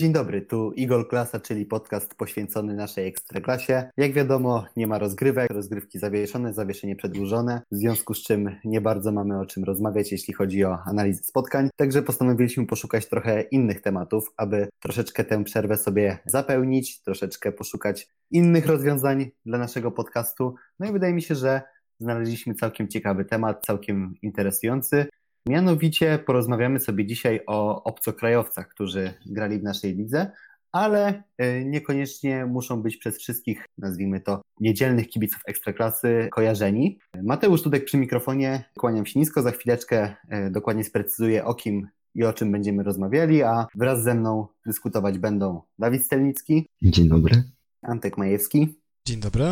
Dzień dobry, tu Igor Klasa, czyli podcast poświęcony naszej ekstraklasie. Jak wiadomo, nie ma rozgrywek, rozgrywki zawieszone, zawieszenie przedłużone, w związku z czym nie bardzo mamy o czym rozmawiać, jeśli chodzi o analizę spotkań. Także postanowiliśmy poszukać trochę innych tematów, aby troszeczkę tę przerwę sobie zapełnić, troszeczkę poszukać innych rozwiązań dla naszego podcastu. No i wydaje mi się, że znaleźliśmy całkiem ciekawy temat, całkiem interesujący. Mianowicie porozmawiamy sobie dzisiaj o obcokrajowcach, którzy grali w naszej lidze, ale e, niekoniecznie muszą być przez wszystkich, nazwijmy to, niedzielnych kibiców ekstraklasy kojarzeni. Mateusz Tudek przy mikrofonie, kłaniam się nisko, za chwileczkę e, dokładnie sprecyzuję o kim i o czym będziemy rozmawiali, a wraz ze mną dyskutować będą Dawid Stelnicki. Dzień dobry. Antek Majewski. Dzień dobry.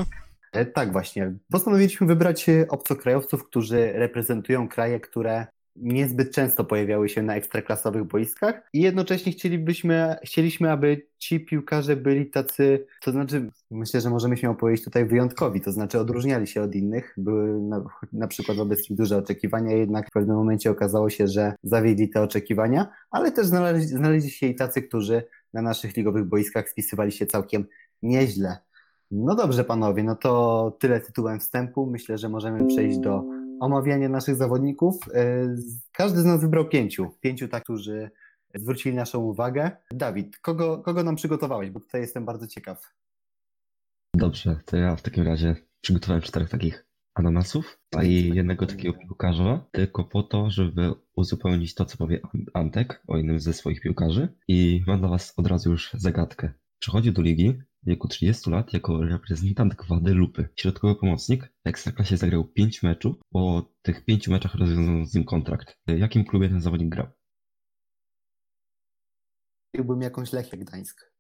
E, tak, właśnie. Postanowiliśmy wybrać obcokrajowców, którzy reprezentują kraje, które niezbyt często pojawiały się na ekstraklasowych boiskach i jednocześnie chcielibyśmy, chcieliśmy, aby ci piłkarze byli tacy, to znaczy myślę, że możemy się opowiedzieć tutaj wyjątkowi, to znaczy odróżniali się od innych, były na, na przykład wobec nich duże oczekiwania, jednak w pewnym momencie okazało się, że zawiedli te oczekiwania, ale też znaleźli, znaleźli się i tacy, którzy na naszych ligowych boiskach spisywali się całkiem nieźle. No dobrze panowie, no to tyle tytułem wstępu. Myślę, że możemy przejść do omawiania naszych zawodników. E, każdy z nas wybrał pięciu. Pięciu tak, którzy zwrócili naszą uwagę. Dawid, kogo, kogo nam przygotowałeś? Bo tutaj jestem bardzo ciekaw. Dobrze, to ja w takim razie przygotowałem czterech takich ananasów, a i jednego takiego piłkarza, tylko po to, żeby uzupełnić to, co powie Antek o jednym ze swoich piłkarzy. I mam dla Was od razu już zagadkę. Przychodzi do ligi, w wieku 30 lat jako reprezentant Guadelupy. Środkowy pomocnik w Ekstraklasie zagrał 5 meczów, po tych 5 meczach rozwiązano z nim kontrakt. W jakim klubie ten zawodnik grał? Byłbym jakąś Lechię Gdańsk.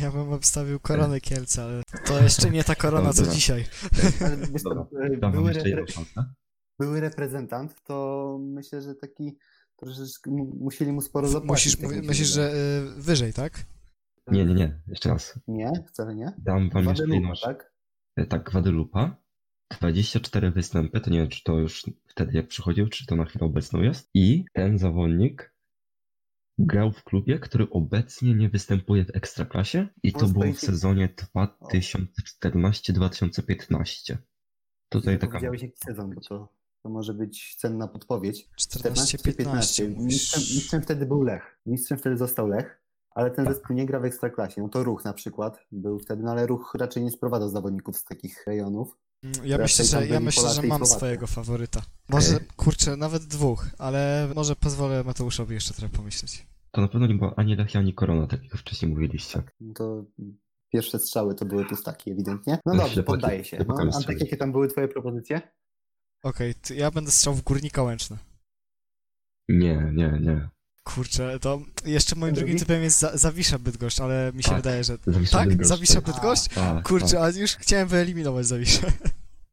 Ja bym obstawił koronę Kielce, ale to jeszcze nie ta korona, co dzisiaj. były, repre... były reprezentant, to myślę, że taki troszeczkę musieli mu sporo zapłacić. Musisz, myślisz, że y, wyżej, tak? Nie, nie, nie, jeszcze raz. Nie, wcale nie. Dam wam jeszcze jedną. Tak? E, tak, Guadalupa. 24 występy, to nie wiem, czy to już wtedy jak przychodził, czy to na chwilę obecną jest. I ten zawodnik grał w klubie, który obecnie nie występuje w Ekstraklasie i to było w sezonie 2014-2015. Tutaj taka... Widziałeś jaki sezon, bo to, to może być cenna podpowiedź. 14-15. Mistrzem, mistrzem wtedy był Lech. Mistrzem wtedy został Lech ale ten zespół nie gra w ekstraklasie. No to ruch na przykład był wtedy, no ale ruch raczej nie sprowadza zawodników z takich rejonów. Mm, ja myślę, że, ja myślę, że mam swojego faworyta. Może, kurczę, nawet dwóch, ale może pozwolę Mateuszowi jeszcze trochę pomyśleć. To na pewno nie była ani Lechia, ani Korona, tak jak wcześniej mówiliście. No to pierwsze strzały to były pustaki ewidentnie. No dobrze, poddaję się. No, Antek, jakie tam były twoje propozycje? Okej, okay, ja będę strzał w Górnika Łęczne. Nie, nie, nie. Kurczę, to jeszcze moim drugim typem jest za, Zawisza Bydgoszcz, ale mi się tak, wydaje, że... Zawisza tak? Bydgoszcz, Zawisza Bydgoszcz? Tak, Kurczę, tak. a już chciałem wyeliminować Zawiszę.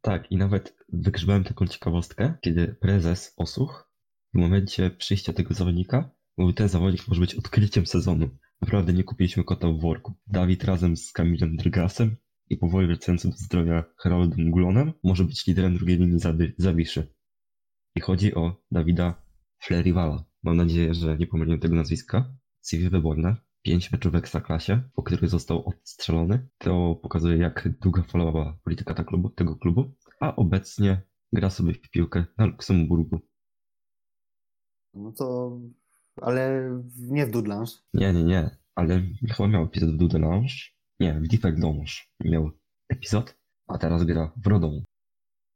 Tak, i nawet wygrzebałem taką ciekawostkę, kiedy prezes Osuch w momencie przyjścia tego zawodnika mówił, ten zawodnik może być odkryciem sezonu. Naprawdę nie kupiliśmy kota w worku. Dawid razem z Kamilem Drgasem i powoli wracającym do zdrowia Haroldem Gulonem może być liderem drugiej linii Zawiszy. I chodzi o Dawida Fleriwala. Mam nadzieję, że nie pomyliłem tego nazwiska. CV wyborne, pięć meczów w Ekstraklasie, po których został odstrzelony. To pokazuje, jak długa falowała polityka ta klubu, tego klubu, a obecnie gra sobie w piłkę na Luksemburgu. No to... ale nie w Dudlange. Nie, nie, nie, ale chyba miał epizod w Dudlange. Nie, w Defect miał epizod, a teraz gra w Rodon.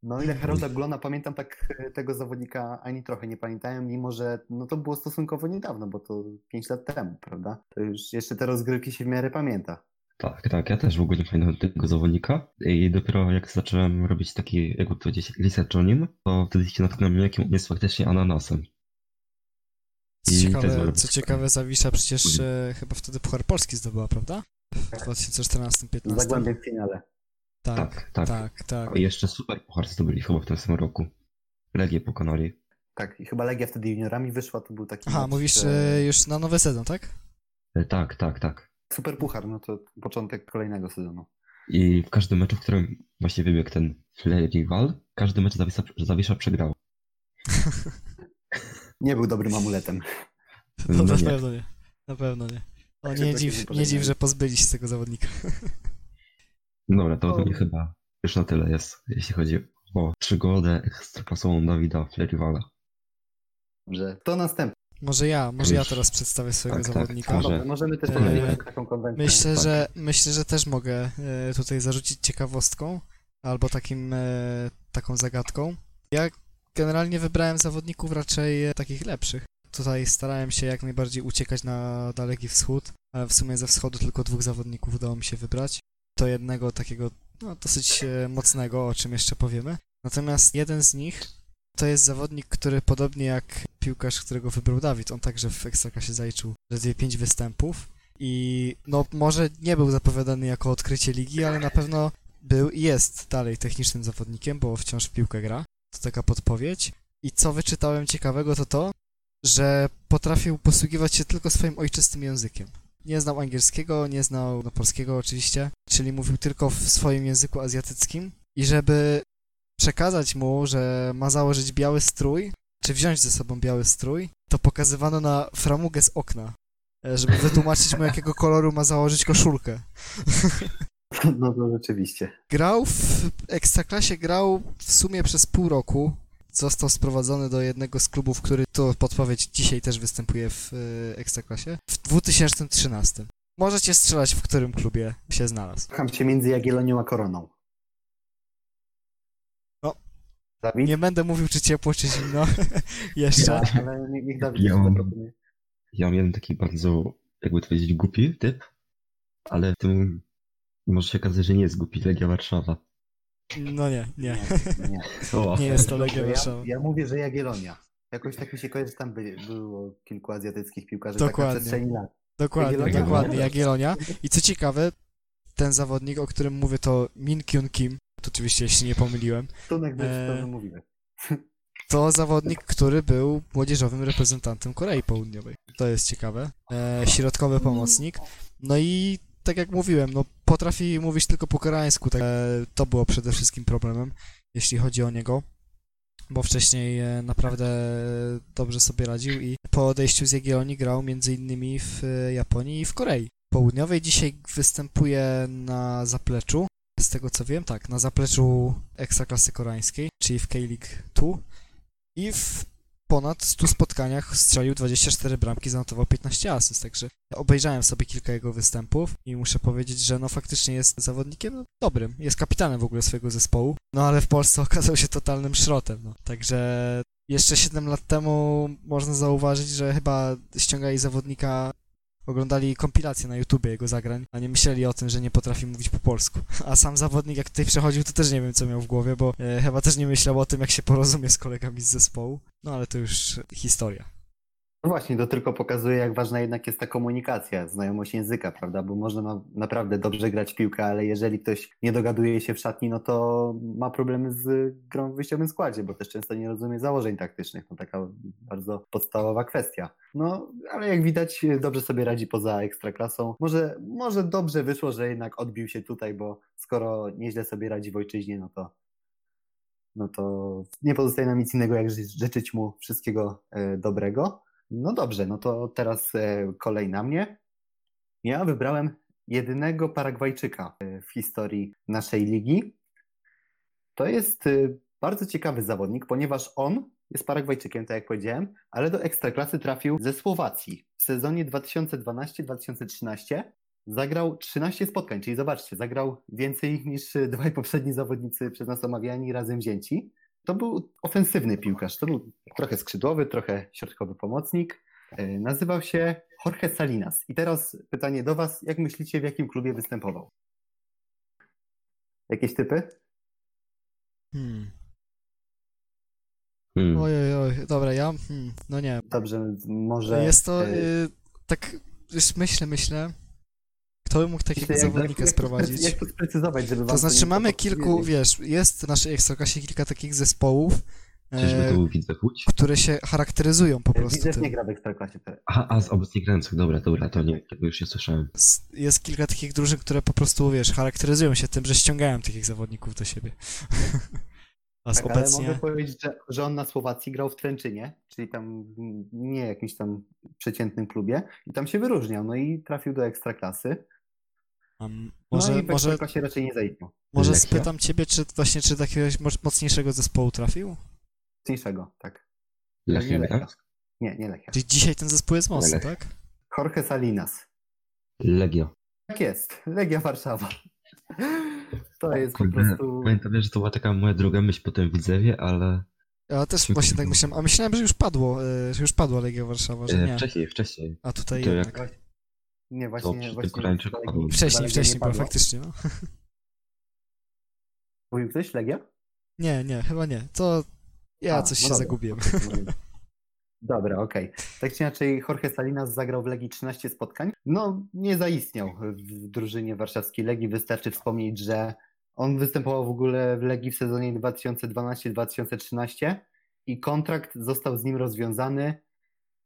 No ile Harolda Glona pamiętam tak e, tego zawodnika ani trochę nie pamiętałem, mimo że no to było stosunkowo niedawno, bo to 5 lat temu, prawda? To już jeszcze te rozgrywki się w miarę pamięta. Tak, tak, ja też w ogóle nie pamiętam tego zawodnika i dopiero jak zacząłem robić taki, jakby powiedzieć, research o nim, to wtedy się natknąłem, jakim on jest faktycznie ananasem. Co ciekawe, co ciekawe, Zawisza przecież e, chyba wtedy Puchar Polski zdobyła, prawda? W 2014-15. Zagłębiem w finale. Tak, tak, tak. tak, tak. I jeszcze super puchar zdobyli chyba w tym samym roku. Legię pokonali. Tak, i chyba Legia wtedy juniorami wyszła, to był taki... Aha, mecz, mówisz że... już na nowy sezon, tak? E, tak, tak, tak. Super puchar, no to początek kolejnego sezonu. I w każdym meczu, w którym właśnie wybiegł ten rival, każdy mecz Zawisza, Zawisza przegrał. nie był dobrym amuletem. No, no na pewno nie. Na pewno nie. O, nie dziw, nie dziw, że pozbyli się tego zawodnika. Dobra, to ode mnie chyba już na tyle jest, jeśli chodzi o przygodę ekstraklasową Dawida Fleriwala. Dobrze, to następny. Może ja, może ja teraz przedstawię swojego Tak, tak, zawodnika. Dobra, możemy też Eee, powiedzieć taką konwencję. Myślę, Tak. że myślę, że też mogę e, tutaj zarzucić ciekawostką albo takim e, taką zagadką. Ja generalnie wybrałem zawodników raczej e, takich lepszych. Tutaj starałem się jak najbardziej uciekać na Daleki Wschód, ale w sumie ze wschodu tylko dwóch zawodników udało mi się wybrać. To jednego takiego no, dosyć e, mocnego, o czym jeszcze powiemy. Natomiast jeden z nich to jest zawodnik, który podobnie jak piłkarz, którego wybrał Dawid, on także w Ekstraklasie zaliczył zaledwie 5 występów i no może nie był zapowiadany jako odkrycie ligi, ale na pewno był i jest dalej technicznym zawodnikiem, bo wciąż w piłkę gra. To taka podpowiedź. I co wyczytałem ciekawego to to, że potrafił posługiwać się tylko swoim ojczystym językiem. Nie znał angielskiego, nie znał no, polskiego oczywiście, czyli mówił tylko w swoim języku azjatyckim i żeby przekazać mu, że ma założyć biały strój, czy wziąć ze sobą biały strój, to pokazywano na framugę z okna, e, żeby wytłumaczyć mu, jakiego koloru ma założyć koszulkę. No to rzeczywiście. Grał w Ekstraklasie, grał w sumie przez pół roku. Został sprowadzony do jednego z klubów, który to podpowiedź dzisiaj też występuje w e, Ekstraklasie. W 2013. Możecie strzelać, w którym klubie się znalazł. Kocham się między Jagiellonią a Koroną. No. Dawid? Nie będę mówił, czy ciepło, czy zimno. Jeszcze. Ja, ale nie- niech Dawid mam-. Ja mam jeden taki bardzo, jakby to powiedzieć, głupi typ, ale w tym może się okazać, że nie jest głupi, Legia Warszawa. No nie, nie. Nie, nie. Nie jest to Legia ja, Warszawa. ja mówię, że Jagiellonia. Jakoś tak mi się kojarzy, że tam by, było kilku azjatyckich piłkarzy Dokładnie. tak na przestrzeni lat. Dokładnie, Jagiellonia. dokładnie, Jagiellonia. I co ciekawe, ten zawodnik, o którym mówię, to Min Kyun Kim. To oczywiście, jeśli nie pomyliłem. Tunek to mówiłeś. To zawodnik, który był młodzieżowym reprezentantem Korei Południowej. To jest ciekawe. E, środkowy pomocnik. No i tak jak mówiłem, no potrafi mówić tylko po koreańsku. Tak, e, to było przede wszystkim problemem, jeśli chodzi o niego. Bo wcześniej e, naprawdę dobrze sobie radził i po odejściu z Jagiellonii grał m.in. w e, Japonii i w Korei Południowej. Dzisiaj występuje na zapleczu. Z tego co wiem, tak, na zapleczu Ekstraklasy Koreańskiej, czyli w K-League 2 i w ponad 100 spotkaniach strzelił 24 bramki, zanotował 15 asyst, także obejrzałem sobie kilka jego występów i muszę powiedzieć, że no faktycznie jest zawodnikiem no, dobrym, jest kapitanem w ogóle swojego zespołu, no ale w Polsce okazał się totalnym szrotem, no. Także jeszcze 7 lat temu można zauważyć, że chyba ściągali zawodnika oglądali kompilację na YouTubie jego zagrań, a nie myśleli o tym, że nie potrafi mówić po polsku. A sam zawodnik, jak tutaj przechodził, to też nie wiem, co miał w głowie, bo e, chyba też nie myślał o tym, jak się porozumie z kolegami z zespołu. No ale to już historia. No właśnie, to tylko pokazuje, jak ważna jednak jest ta komunikacja, znajomość języka, prawda? Bo można na, naprawdę dobrze grać piłkę, ale jeżeli ktoś nie dogaduje się w szatni, no to ma problemy z grą w wyjściowym składzie, bo też często nie rozumie założeń taktycznych. No taka bardzo podstawowa kwestia. No, ale jak widać, dobrze sobie radzi poza ekstraklasą. Może, może dobrze wyszło, że jednak odbił się tutaj, bo skoro nieźle sobie radzi w ojczyźnie, no to no to nie pozostaje nam nic innego, jak ży- życzyć mu wszystkiego e, dobrego. No dobrze, no to teraz e, kolej na mnie. Ja wybrałem jedynego Paragwajczyka e, w historii naszej ligi. To jest e, bardzo ciekawy zawodnik, ponieważ on jest Paragwajczykiem, tak jak powiedziałem, ale do ekstraklasy trafił ze Słowacji. W sezonie 2012-2013 zagrał 13 spotkań, czyli zobaczcie, zagrał więcej niż dwaj poprzedni zawodnicy przez nas omawiani razem wzięci. To był ofensywny piłkarz. To był trochę skrzydłowy, trochę środkowy pomocnik. E, Nazywał się Jorge Salinas. I teraz pytanie do Was. Jak myślicie, w jakim klubie występował? Jakieś typy? Hmm. Hmm. Oj, oj, oj, dobra, ja, hmm, no nie. Dobrze, może... Jest to, e, y, tak, już myślę, myślę, kto by mógł takiego jak- zawodnika jak sprowadzić? Jak to sprecyzować, żeby wam To znaczy nie mamy kilku, wiesz, jest w naszej Ekstraklasie kilka takich zespołów, Czyżby e, to był Łódź? które się charakteryzują po prostu Widzew tym. nie gra w ekstraklasie teraz. Aha, a z obecnie grających, dobra, dobra, to nie, tego już nie słyszałem. S- Jest kilka takich drużyn, które po prostu, wiesz, charakteryzują się tym, że ściągają takich zawodników do siebie. A Tak, ale obecnie... mogę powiedzieć, że, że on na Słowacji grał w Tręczynie, czyli tam mm, nie jakimś tam przeciętnym klubie i tam się wyróżniał, no i trafił do Ekstraklasy. Um, No może i w może, Ekstraklasie raczej nie zaistniał. może Lechia? spytam ciebie, czy właśnie czy do jakiegoś moc- mocniejszego zespołu trafił? Mocniejszego, tak. Lechia Nie Lechia. Nie, nie Lechia. Czyli dzisiaj ten zespół jest mocny, Lech. tak? Jorge Salinas. Legia. Tak jest, Legia Warszawa. To jest po prostu... Pamiętam, że to była taka moja druga myśl po tym Widzewie, ale Ja też właśnie tak myślałem, a myślałem, że już padło, e, że już padła Legia Warszawa, że e, nie. wcześniej, wcześniej. A tutaj to jednak. jak- Nie, właśnie... właśnie. Wcześniej, wcześniej padła. faktycznie, no. Mówił ktoś Legia? Nie, nie, chyba nie. To ja A, coś no się dobra. zagubiłem. Dobra, okej. Tak czy inaczej, Jorge Salinas zagrał w Legii 13 spotkań. No, nie zaistniał w drużynie warszawskiej Legii. Wystarczy wspomnieć, że on występował w ogóle w Legii w sezonie 2012-2013 i kontrakt został z nim rozwiązany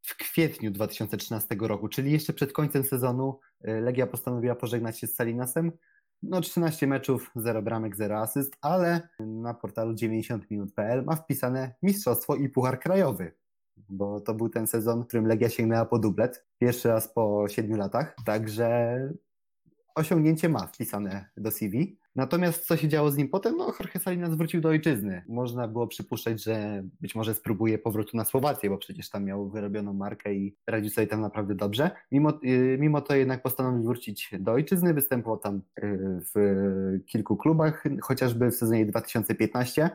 w kwietniu 2013 roku, czyli jeszcze przed końcem sezonu y, Legia postanowiła pożegnać się z Salinasem. No 13 meczów, 0 bramek, 0 asyst, ale na portalu 90minut.pl ma wpisane mistrzostwo i puchar krajowy bo to był ten sezon, w którym Legia sięgnęła po dublet. Pierwszy raz po siedmiu latach, także osiągnięcie ma wpisane do CV. Natomiast co się działo z nim potem? No, Jorge Salinas wrócił do ojczyzny. Można było przypuszczać, że być może spróbuje powrotu na Słowację, bo przecież tam miał wyrobioną markę i radził sobie tam naprawdę dobrze. Mimo, y, mimo to jednak postanowił wrócić do ojczyzny, występował tam y, w kilku klubach, chociażby w sezonie 2015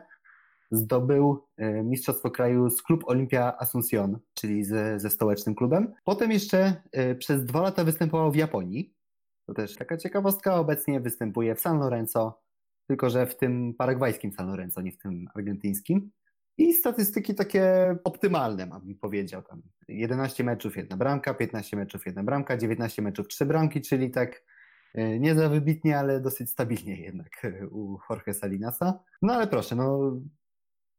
zdobył e, Mistrzostwo Kraju z klub Olimpia Asuncion, czyli ze, ze stołecznym klubem. Potem jeszcze przez dwa lata występował w Japonii. To też taka ciekawostka. Obecnie występuje w San Lorenzo, tylko że w tym paragwajskim San Lorenzo, nie w tym argentyńskim. I statystyki takie optymalne, bym powiedział. Tam 11 meczów, jedna bramka, 15 meczów, jedna bramka, 19 meczów, trzy bramki, czyli tak e, nie za wybitnie, ale dosyć stabilnie jednak e, u Jorge Salinasa. No ale proszę, no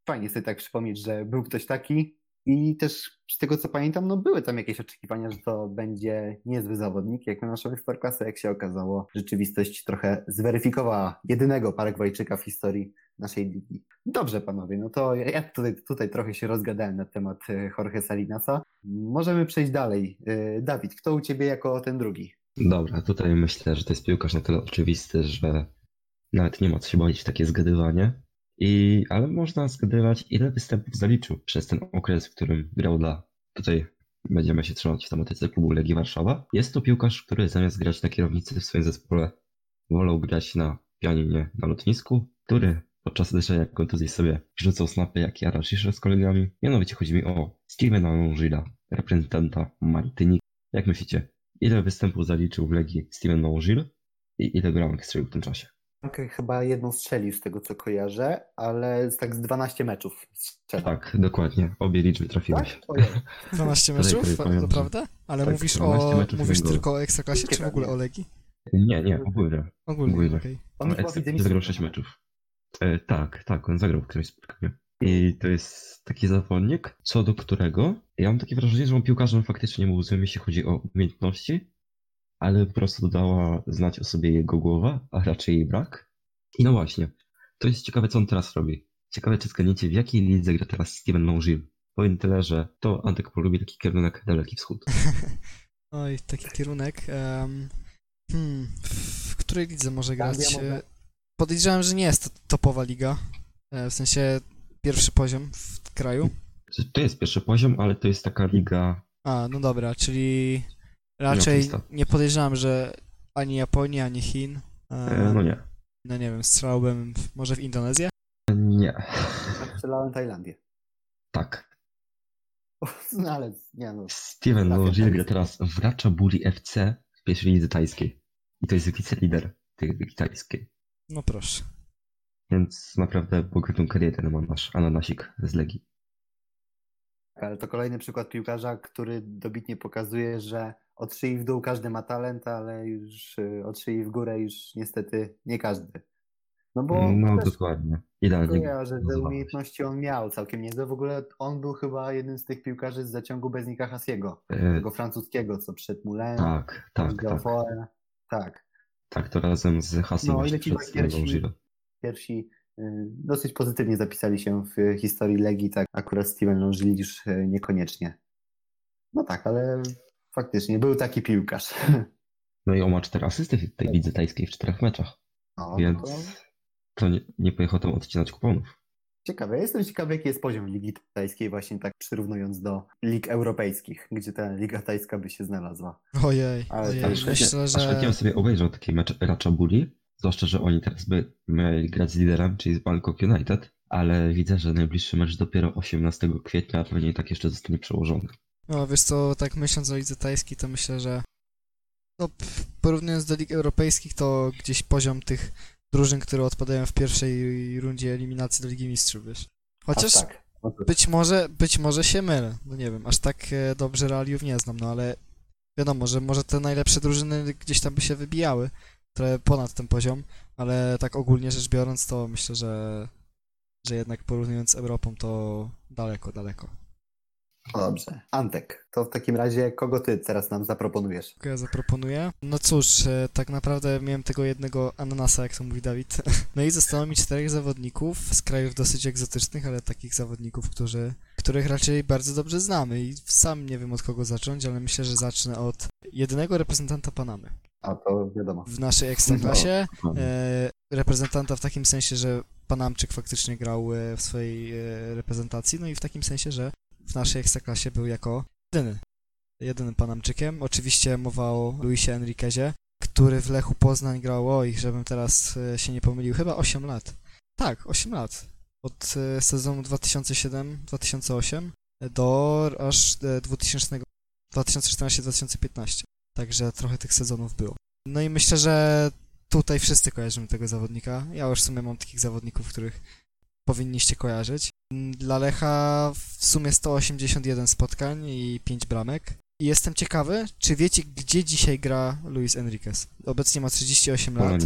fajnie sobie tak przypomnieć, że był ktoś taki i też z tego co pamiętam, no były tam jakieś oczekiwania, że to będzie niezły zawodnik, jak na naszą ekstraklasę, jak się okazało, rzeczywistość trochę zweryfikowała jedynego Paragwajczyka w historii naszej ligi. Dobrze panowie, no to ja- tutaj, tutaj trochę się rozgadałem na temat e, Jorge Salinasa. Możemy przejść dalej. E, Dawid, kto u ciebie jako ten drugi? Dobra, tutaj myślę, że to jest piłkarz na tyle oczywisty, że nawet nie ma co się bawić w takie zgadywanie. I, ale można zgadywać, ile występów zaliczył przez ten okres, w którym grał dla. Tutaj będziemy się trzymać w tematyce klubu Legii Warszawa. Jest to piłkarz, który zamiast grać na kierownicy w swoim zespole, wolał grać na pianinie na lotnisku, który podczas leczenia kontuzji sobie rzucał snapy jak Jara Shisher z kolegami. Mianowicie chodzi mi o Stevena Longila, reprezentanta Martynik. Jak myślicie, ile występów zaliczył w Legii Steven Longil i ile bramek strzelił w tym czasie? Okej, Chyba jedną strzelił z tego co kojarzę, ale z- tak z 12 meczów strzelił. Tak, dokładnie. Obie liczby trafiłeś. Tak? Ojej. 12 Tutaj meczów? Naprawdę? Ale tak, mówisz 12 o mówisz tylko o Ekstraklasie, czy w ogóle o Legii? Nie, nie, ogólnie. Ogólnie, Ogólnie. okej. On Ekstra widzę zagrał mistrzem. 6 meczów. E, tak, tak, on zagrał w którymś spotkaniu. I to jest taki zawodnik, co do którego ja mam takie wrażenie, że on piłkarzem faktycznie był złym, jeśli chodzi o umiejętności, ale po prostu dała znać o sobie jego głowa, a raczej jej brak. I no właśnie, to jest ciekawe, co on teraz robi. Ciekawe, czy zgadniecie, w jakiej lidze gra teraz Steven Longil. Powiem tyle, że to Antek polubi taki kierunek Daleki Wschód. Oj, taki kierunek. em, hmm, w której lidze może grać? Podejrzewam, że nie jest to topowa liga. E, W sensie pierwszy poziom w kraju. To jest pierwszy poziom, ale to jest taka liga A, no dobra, czyli raczej nie podejrzewam, że ani Japonii, ani Chin. E, E, no nie. No nie wiem, strzelałbym w, może w Indonezję? Nie. Strzelałem Tajlandię. Tak. No ale nie no. Steven tak. gra teraz w Ratchaburi FC w pierwszej lidze tajskiej. I to jest wicelider tej ligi tajskiej. No proszę. Więc naprawdę bogatą karierę ma nasz ananasik z Legii. Ale to kolejny przykład piłkarza, który dobitnie pokazuje, że od szyi w dół każdy ma talent, ale już y, od szyi w górę już niestety nie każdy. No bo No też dokładnie. Idealnie. kojarzę, że nazywałeś. umiejętności on miał całkiem niezłe. W ogóle on był chyba jednym z tych piłkarzy z zaciągu Beznika Hasiego, E, tego francuskiego, co przed Moulin, tak, tak, tak. Tak. Tak, to razem z Hassim No, przed pierwsi-. Pierwsi y, dosyć pozytywnie zapisali się w historii Legii, tak akurat Steven Longilisz y, niekoniecznie. No tak, ale faktycznie był taki piłkarz. No i on ma cztery asysty w tej lidze tajskiej w czterech meczach, No, więc to to nie, nie pojechał tam odcinać kuponów. ciekawe. Jestem ciekawy, jaki jest poziom Ligi Tajskiej, właśnie tak przyrównując do lig europejskich, gdzie ta Liga Tajska by się znalazła. Ojej, Ale ojej, tam myślę, Aż że... sobie obejrzał taki mecz Ratchaburi, zwłaszcza, że oni teraz by mieli grać z liderem, czyli z Bangkok United, ale widzę, że najbliższy mecz dopiero 18 kwietnia, a pewnie i tak jeszcze zostanie przełożony. No wiesz co, tak myśląc o lidze tajskiej, to myślę, że no, porównując do lig europejskich, to gdzieś poziom tych drużyn, które odpadają w pierwszej rundzie eliminacji do Ligi Mistrzów, wiesz. Chociaż Aż tak. Być może, być może się mylę, no nie wiem, aż tak e, dobrze realiów nie znam, no ale wiadomo, że może te najlepsze drużyny gdzieś tam by się wybijały, trochę ponad ten poziom, ale tak ogólnie rzecz biorąc, to myślę, że, że jednak porównując z Europą, to daleko, daleko. No dobrze. Antek, to w takim razie kogo ty teraz nam zaproponujesz? Co ja zaproponuję? No cóż, e, tak naprawdę miałem tego jednego ananasa, jak to mówi Dawid. No i zostało mi czterech zawodników z krajów dosyć egzotycznych, ale takich zawodników, którzy, których raczej bardzo dobrze znamy i sam nie wiem od kogo zacząć, ale myślę, że zacznę od jedynego reprezentanta Panamy. A to wiadomo. W naszej ekstraklasie No. e, reprezentanta w takim sensie, że Panamczyk faktycznie grał e, w swojej e, reprezentacji, no i w takim sensie, że w naszej ekstraklasie był jako jedyny, jedynym Panamczykiem. Oczywiście mowa o Luisie Enriquezie, który w Lechu Poznań grał, oj, żebym teraz e, się nie pomylił, chyba 8 lat. Tak, 8 lat. Od e, sezonu 2007-2008 do aż e, 2000 2014-2015. Także trochę tych sezonów było. No i myślę, że tutaj wszyscy kojarzymy tego zawodnika. Ja już w sumie mam takich zawodników, których powinniście kojarzyć. Dla Lecha w sumie 181 spotkań i 5 bramek. I jestem ciekawy, czy wiecie, gdzie dzisiaj gra Luis Enriquez? Obecnie ma 38 lat.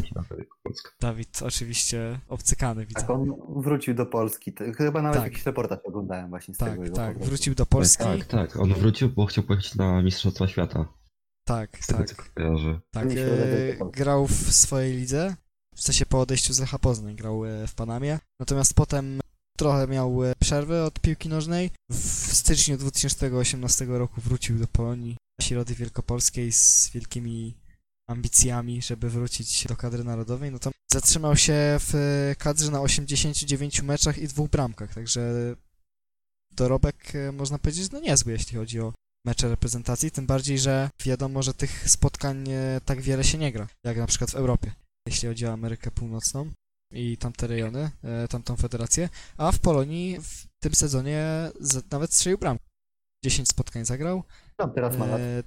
Dawid oczywiście obcykany, widzę. Tak, on wrócił do Polski. Chyba nawet Tak. jakiś reportaż oglądałem właśnie z tego. Tak, jego tak, powrotu. wrócił do Polski. Tak, tak, on wrócił, bo chciał pojechać na Mistrzostwa Świata. Tak, Z tego tak. Tak, to- grał w swojej lidze, w sensie po odejściu z Lecha Poznań grał e, w Panamie, natomiast potem trochę miał e, przerwę od piłki nożnej. W styczniu 2018 roku wrócił do Polonii, Środy Wielkopolskiej z wielkimi ambicjami, żeby wrócić do kadry narodowej, no to zatrzymał się w e, kadrze na 89 meczach i dwóch bramkach, także dorobek można powiedzieć, no niezły, jeśli chodzi o mecze reprezentacji, tym bardziej, że wiadomo, że tych spotkań tak wiele się nie gra, jak na przykład w Europie, jeśli chodzi o Amerykę Północną i tamte rejony, e, tamtą federację, a w Polonii w tym sezonie z, nawet strzelił bramkę. 10 spotkań zagrał, Tam teraz ma lat. e,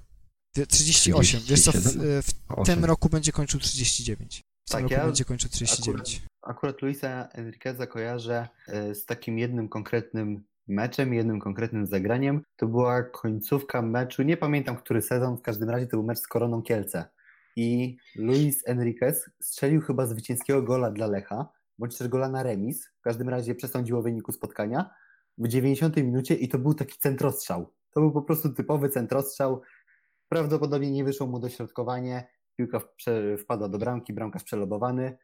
ty- 38, wiesz co, w, 37? e, w tym roku będzie kończył 39. W tym Tak, roku ja będzie kończył 39. Akurat Luisa Enriqueza kojarzę z takim jednym konkretnym meczem, jednym konkretnym zagraniem. To była końcówka meczu, nie pamiętam który sezon, w każdym razie to był mecz z Koroną Kielce. I Luis Enriquez strzelił chyba zwycięskiego gola dla Lecha, bądź też gola na remis. W każdym razie przesądziło wyniku spotkania w 90 minucie i to był taki centrostrzał. To był po prostu typowy centrostrzał. Prawdopodobnie nie wyszło mu dośrodkowanie, piłka wpadła do bramki, bramkarz przelobowany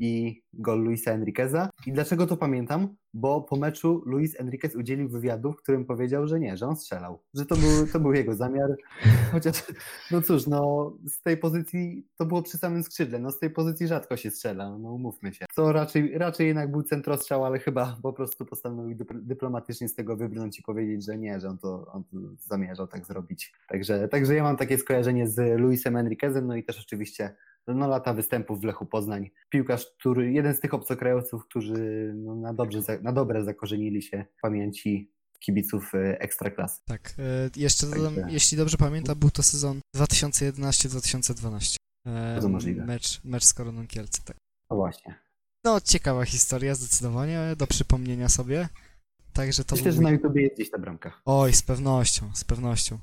i gol Luisa Enriqueza. I dlaczego to pamiętam? Bo po meczu Luis Enriquez udzielił wywiadu, w którym powiedział, że nie, że on strzelał, że to był, to był jego zamiar. Chociaż, no cóż, no z tej pozycji to było przy samym skrzydle, no z tej pozycji rzadko się strzela, no umówmy się. Co raczej, raczej jednak był centrostrzał, ale chyba po prostu postanowił dypl- dyplomatycznie z tego wybrnąć i powiedzieć, że nie, że on to, on to zamierzał tak zrobić. Także, także ja mam takie skojarzenie z Luisem Enriquezem, no i też oczywiście no, lata występów w Lechu Poznań. Piłkarz, który, jeden z tych obcokrajowców, którzy no, na, dobrze, na dobre zakorzenili się w pamięci kibiców e, ekstraklasy. Tak, e, jeszcze dodam, Także- jeśli dobrze pamiętam, był to sezon 2011-2012. E, Bardzo możliwe. Mecz, mecz z Koroną Kielce, tak. No właśnie. No, ciekawa historia, zdecydowanie, do przypomnienia sobie. Także to Myślę, że na YouTubie jest gdzieś ta bramka. Oj, z pewnością, z pewnością.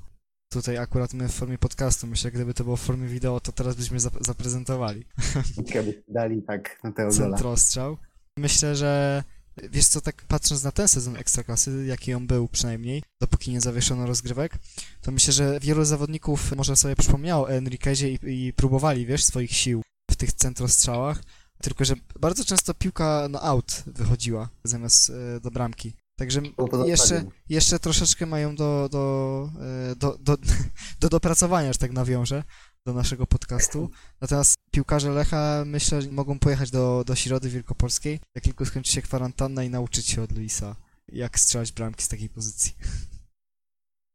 Tutaj akurat my w formie podcastu, myślę, gdyby to było w formie wideo, to teraz byśmy zap- zaprezentowali Kiedyś dali tak na gola. centrostrzał. Myślę, że wiesz co, tak patrząc na ten sezon Ekstraklasy, jaki on był przynajmniej, dopóki nie zawieszono rozgrywek, to myślę, że wielu zawodników może sobie przypomniało o Enriquezie i, i próbowali, wiesz, swoich sił w tych centrostrzałach, Tylko, że bardzo często piłka na out wychodziła zamiast e, do bramki. Także jeszcze, jeszcze troszeczkę mają do, do, e, do, do, do dopracowania, że tak nawiążę, do naszego podcastu. Natomiast piłkarze Lecha myślę, że mogą pojechać do, do Środy Wielkopolskiej, jak tylko skończy się kwarantanna i nauczyć się od Luisa, jak strzelać bramki z takiej pozycji.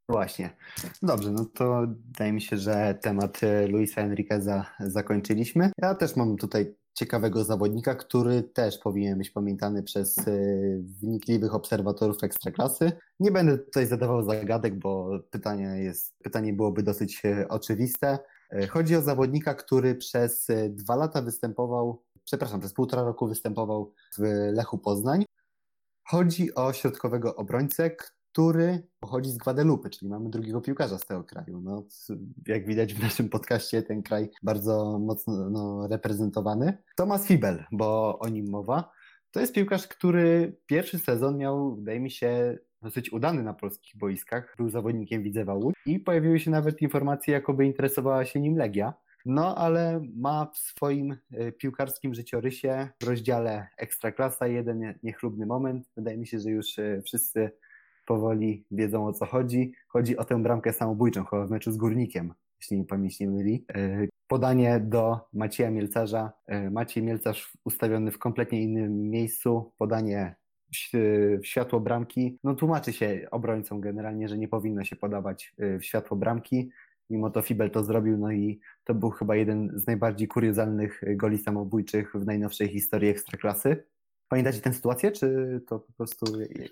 Właśnie. Dobrze, no to wydaje mi się, że temat Luisa Enriqueza zakończyliśmy. Ja też mam tutaj ciekawego zawodnika, który też powinien być pamiętany przez e, wnikliwych obserwatorów Ekstraklasy. Nie będę tutaj zadawał zagadek, bo pytanie, jest, pytanie byłoby dosyć e, oczywiste. E, Chodzi o zawodnika, który przez dwa lata występował, przepraszam, przez półtora roku występował w Lechu Poznań. Chodzi o środkowego obrońcę, który pochodzi z Guadalupe, czyli mamy drugiego piłkarza z tego kraju. No, jak widać w naszym podcaście, ten kraj bardzo mocno no, reprezentowany. Thomas Fibel, bo o nim mowa. To jest piłkarz, który pierwszy sezon miał, wydaje mi się, dosyć udany na polskich boiskach. Był zawodnikiem Widzewa Łódź i pojawiły się nawet informacje, jakoby interesowała się nim Legia. No, ale ma w swoim e, piłkarskim życiorysie w rozdziale Ekstraklasa jeden nie- niechlubny moment. Wydaje mi się, że już e, wszyscy powoli wiedzą o co chodzi. Chodzi o tę bramkę samobójczą, chyba w meczu z Górnikiem, jeśli mi pamięć nie myli. E, Podanie do Macieja Mielcarza. E, Maciej Mielcarz ustawiony w kompletnie innym miejscu. Podanie w światło bramki. No tłumaczy się obrońcom generalnie, że nie powinno się podawać e, w światło bramki. Mimo to Fibel to zrobił, no i to był chyba jeden z najbardziej kuriozalnych goli samobójczych w najnowszej historii Ekstraklasy. Pamiętacie tę sytuację, czy to po prostu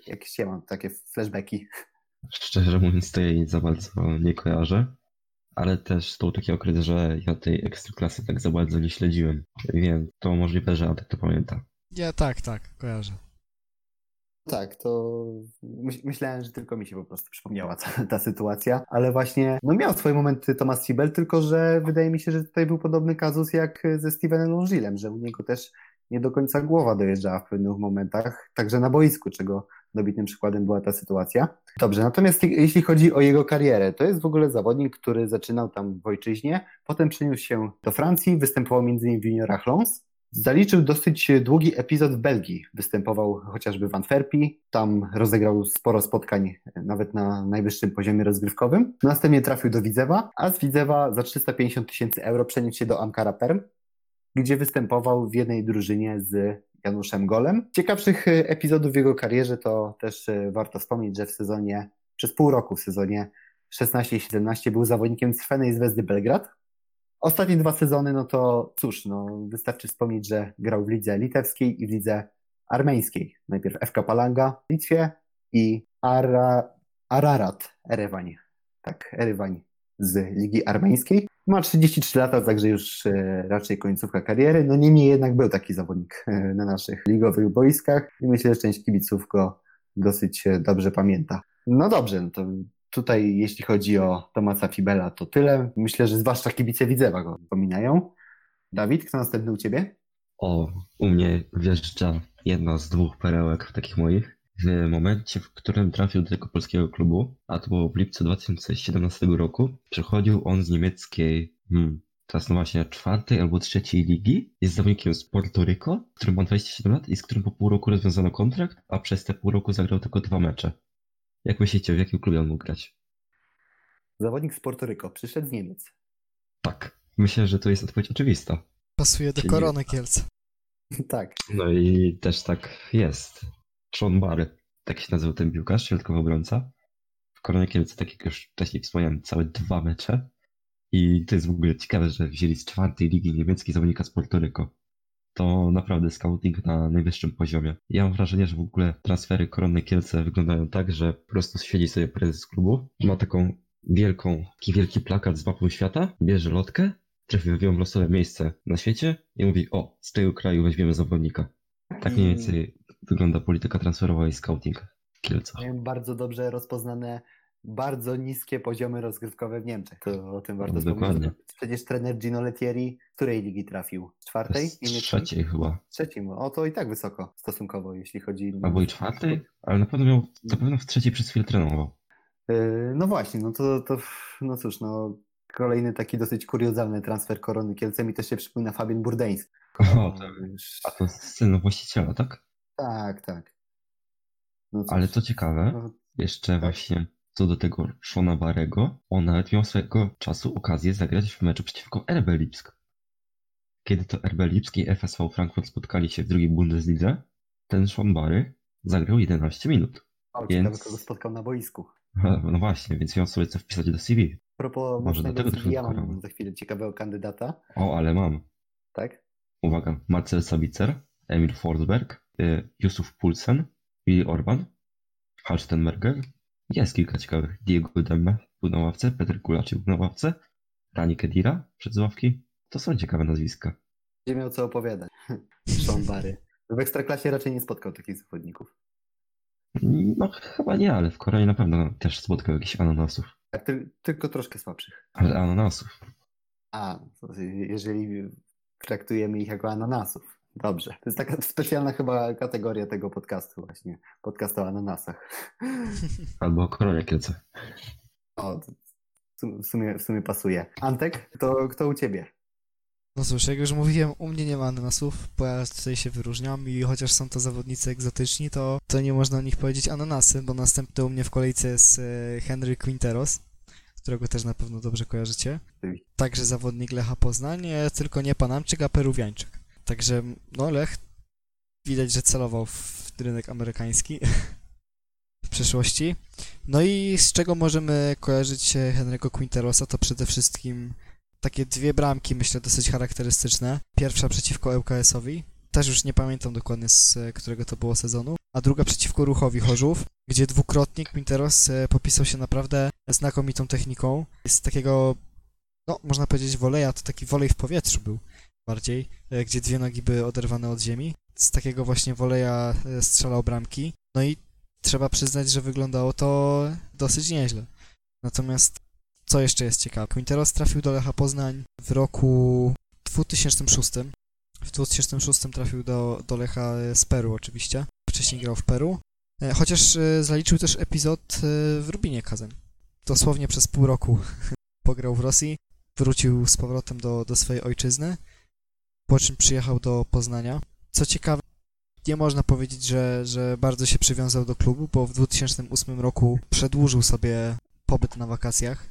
jakieś ja mam takie flashbacki? Szczerze mówiąc, to ja jej za bardzo nie kojarzę. Ale też to był taki okres, że ja tej ekstraklasy tak za bardzo nie śledziłem. Wiem, to możliwe, że Adek to pamięta. Ja tak, tak, kojarzę. Tak, to myś- myślałem, że tylko mi się po prostu przypomniała ta, ta sytuacja, ale właśnie no miał swoje momenty Thomas Sibel, tylko że wydaje mi się, że tutaj był podobny kazus jak ze Stevenem Longilem, że u niego też nie do końca głowa dojeżdżała w pewnych momentach, także na boisku, czego dobitnym przykładem była ta sytuacja. Dobrze, natomiast je- jeśli chodzi o jego karierę, to jest w ogóle zawodnik, który zaczynał tam w ojczyźnie, potem przeniósł się do Francji, występował m.in. w juniorach Lons, Zaliczył dosyć długi epizod w Belgii. Występował chociażby w Antwerpii, tam rozegrał sporo spotkań, nawet na najwyższym poziomie rozgrywkowym. Następnie trafił do Widzewa, a z Widzewa za 350 tysięcy euro przeniósł się do Ankara Perm, gdzie występował w jednej drużynie z Januszem Golem. Ciekawszych e, epizodów w jego karierze to też e, warto wspomnieć, że w sezonie, przez pół roku w sezonie 16 i 17 był zawodnikiem Crvenej Zvezdy Belgrad, Ostatnie dwa sezony, no to cóż, no wystarczy wspomnieć, że grał w lidze litewskiej i w lidze armeńskiej. Najpierw FK Palanga w Litwie i Ara, Ararat Erewań. Tak, Erewań z ligi armeńskiej. Ma 33 lata, także już e, raczej końcówka kariery. No niemniej jednak był taki zawodnik e, na naszych ligowych boiskach i myślę, że część kibiców go dosyć e, dobrze pamięta. No dobrze, no to Tutaj, jeśli chodzi o Tomasa Fibela, to tyle. Myślę, że zwłaszcza kibice Widzewa go wspominają. Dawid, kto następny u ciebie? O, u mnie wjeżdża jedna z dwóch perełek takich moich. W momencie, w którym trafił do tego polskiego klubu, a to było w lipcu 2017 roku, przychodził on z niemieckiej, hmm, teraz no właśnie czwartej albo trzeciej ligi. Jest zawodnikiem z Porto Rico, który ma 27 lat i z którym po pół roku rozwiązano kontrakt, a przez te pół roku zagrał tylko dwa mecze. Jak myślicie, w jakim klubie on mógł grać? Zawodnik z Portoryko, przyszedł z Niemiec. Tak, myślę, że to jest odpowiedź oczywista. Pasuje do Czyli- korony Kielce. tak. No i też tak jest. Sean Barry, tak się nazywał ten piłkarz, środkowy obrońca. W Koronie Kielce, tak jak już wcześniej wspomniałem, całe dwa mecze. I to jest w ogóle ciekawe, że wzięli z czwartej ligi niemieckiej zawodnika z Porto Rico. To naprawdę scouting na najwyższym poziomie. Ja mam wrażenie, że w ogóle transfery Korony Kielce wyglądają tak, że po prostu siedzi sobie prezes klubu, ma taką wielką, taki wielki plakat z mapą świata, bierze lotkę, trafi ją w losowe miejsce na świecie i mówi, o, z tego kraju weźmiemy zawodnika. Tak mniej więcej wygląda polityka transferowa i scouting w Kielcach. Mają bardzo dobrze rozpoznane bardzo niskie poziomy rozgrywkowe w Niemczech. To o tym warto No, wspomnieć. dokładnie. Przecież trener Gino Lettieri z której ligi trafił? Czwartej? Trzeciej chyba. Trzeciej. O, to i tak wysoko stosunkowo, jeśli chodzi... Albo i czwartej, ale na pewno miał, na pewno w trzeciej przez chwilę trenował. Yy, No właśnie, no to, to no cóż, no kolejny taki dosyć kuriozalny transfer Korony Kielce mi też się przypomina Fabian Burdeński. O, to, już- a to syn właściciela, tak? Tak, tak. No Ale co ciekawe, no, jeszcze właśnie co do tego Shona Barego, on nawet miał swego czasu okazję zagrać w meczu przeciwko RB Lipsk. Kiedy to RB Lipsk i FSV Frankfurt spotkali się w drugiej Bundeslidze, ten Sean Barry zagrał 11 minut. o, więc- ciekawe, kogo spotkał na boisku. No właśnie, więc miał sobie co wpisać do CV. A propos Może dlatego CV, ja mam za chwilę ciekawego kandydata, O, ale mam. tak? Uwaga, Marcel Sabitzer, Emil Forsberg, y, Jusuf Pulsen, Willy Orban, Halstenberger. Jest kilka ciekawych. Diego Demme był na ławce, Petr Kulaczyk był na ławce, Rani Kedira przed z ławki. To są ciekawe nazwiska. Będzie miał co opowiadać. Sean Barry. W Ekstraklasie raczej nie spotkał takich zawodników. No chyba nie, ale w Korei na pewno też spotkał jakichś ananasów. Tak, ty, tylko troszkę słabszych. Ale ananasów. A, to jeżeli traktujemy ich jako ananasów. Dobrze. To jest taka specjalna chyba kategoria tego podcastu właśnie. Podcast o ananasach. Albo o koronie kielce. O, w sumie, w sumie pasuje. Antek, to kto u ciebie? No cóż, jak już mówiłem, u mnie nie ma ananasów, bo ja tutaj się wyróżniam i chociaż są to zawodnicy egzotyczni, to, to nie można o nich powiedzieć ananasy, bo następny u mnie w kolejce jest e, Henry Quinteros, którego też na pewno dobrze kojarzycie. Także zawodnik Lecha Poznań, e, tylko nie Panamczyk, a Peruwiańczyk. Także, no Lech widać, że celował w rynek amerykański w przeszłości. No i z czego możemy kojarzyć Henry'ego Quinterosa, to przede wszystkim takie dwie bramki, myślę, dosyć charakterystyczne. Pierwsza przeciwko ŁKS-owi, też już nie pamiętam dokładnie z którego to było sezonu, a druga przeciwko Ruchowi Chorzów, gdzie dwukrotnie Quinteros e, popisał się naprawdę znakomitą techniką. Z takiego, no można powiedzieć woleja, to taki wolej w powietrzu był bardziej, e, gdzie dwie nogi były oderwane od ziemi. Z takiego właśnie woleja e, strzelał bramki. No i trzeba przyznać, że wyglądało to dosyć nieźle. Natomiast co jeszcze jest ciekawe? Quinteros trafił do Lecha Poznań w roku 2006. W 2006 trafił do, do Lecha z Peru oczywiście. Wcześniej grał w Peru. E, Chociaż e, zaliczył też epizod e, w Rubinie Kazań. Dosłownie przez pół roku pograł w Rosji. Wrócił z powrotem do, do swojej ojczyzny. Po czym przyjechał do Poznania. Co ciekawe, nie można powiedzieć, że, że bardzo się przywiązał do klubu, bo w 2008 roku przedłużył sobie pobyt na wakacjach e,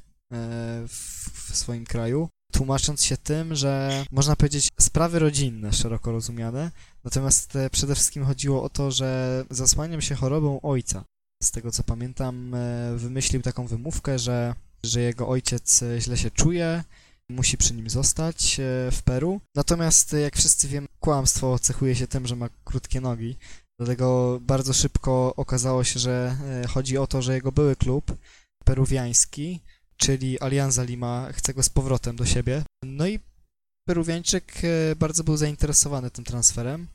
w, w swoim kraju, tłumacząc się tym, że można powiedzieć sprawy rodzinne, szeroko rozumiane, natomiast e, przede wszystkim chodziło o to, że zasłaniam się chorobą ojca. Z tego co pamiętam, e, wymyślił taką wymówkę, że, że jego ojciec źle się czuje, musi przy nim zostać e, w Peru. Natomiast, e, jak wszyscy wiemy, kłamstwo cechuje się tym, że ma krótkie nogi. Dlatego bardzo szybko okazało się, że e, chodzi o to, że jego były klub peruwiański, czyli Alianza Lima, chce go z powrotem do siebie. No i Peruwiańczyk bardzo był zainteresowany tym transferem,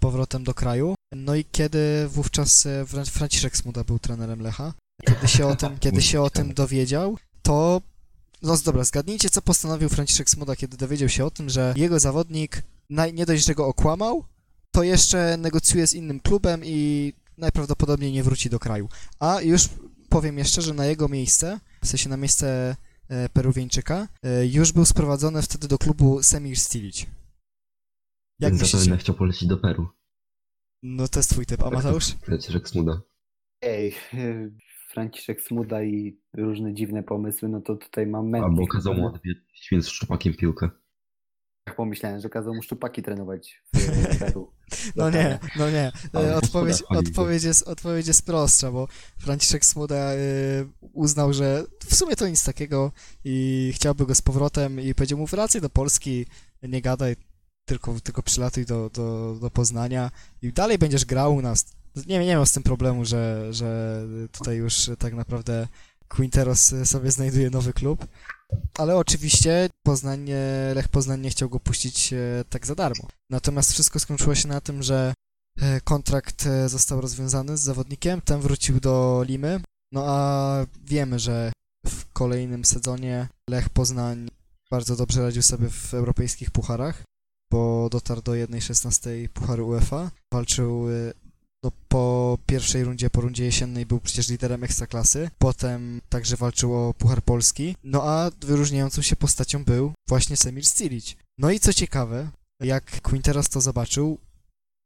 powrotem do kraju. No i kiedy wówczas Fran- Franciszek Smuda był trenerem Lecha, kiedy się o tym, kiedy się o tym dowiedział, to no dobra, zgadnijcie, co postanowił Franciszek Smuda, kiedy dowiedział się o tym, że jego zawodnik naj, nie dość, że go okłamał, to jeszcze negocjuje z innym klubem i najprawdopodobniej nie wróci do kraju. A już powiem jeszcze, że na jego miejsce, w sensie na miejsce e, Peruwieńczyka, e, już był sprowadzony wtedy do klubu Semir Stilic. Jak Więc myślicie? zapewne chciał polecieć do Peru. No to jest twój typ, a Mateusz? Franciszek Smuda. Ej, Franciszek Smuda i różne dziwne pomysły, no to tutaj mam mętlik. Albo kazał mu odwiedzić więc szczupakiem piłkę. Tak pomyślałem, że kazał mu szczupaki trenować w Peru. No nie, no nie. E, Odpowiedź, odpowiedź, jest, odpowiedź jest prostsza, bo Franciszek Smuda e, uznał, że w sumie to nic takiego i chciałby go z powrotem i powiedział mu wracaj do Polski, nie gadaj, tylko, tylko przylatuj do, do, do Poznania i dalej będziesz grał u nas. Nie, nie miał z tym problemu, że, że tutaj już tak naprawdę Quinteros sobie znajduje nowy klub. Ale oczywiście Poznań, nie- Lech Poznań nie chciał go puścić e, tak za darmo. Natomiast wszystko skończyło się na tym, że e, kontrakt e, został rozwiązany z zawodnikiem, ten wrócił do Limy. No a wiemy, że w kolejnym sezonie Lech Poznań bardzo dobrze radził sobie w europejskich pucharach, bo dotarł do 1.16 Pucharu UEFA. Walczył e, no, po pierwszej rundzie, po rundzie jesiennej był przecież liderem ekstraklasy, potem także walczył o Puchar Polski, no a wyróżniającą się postacią był właśnie Semir Stilic. No i co ciekawe, Jak Quinteros to zobaczył,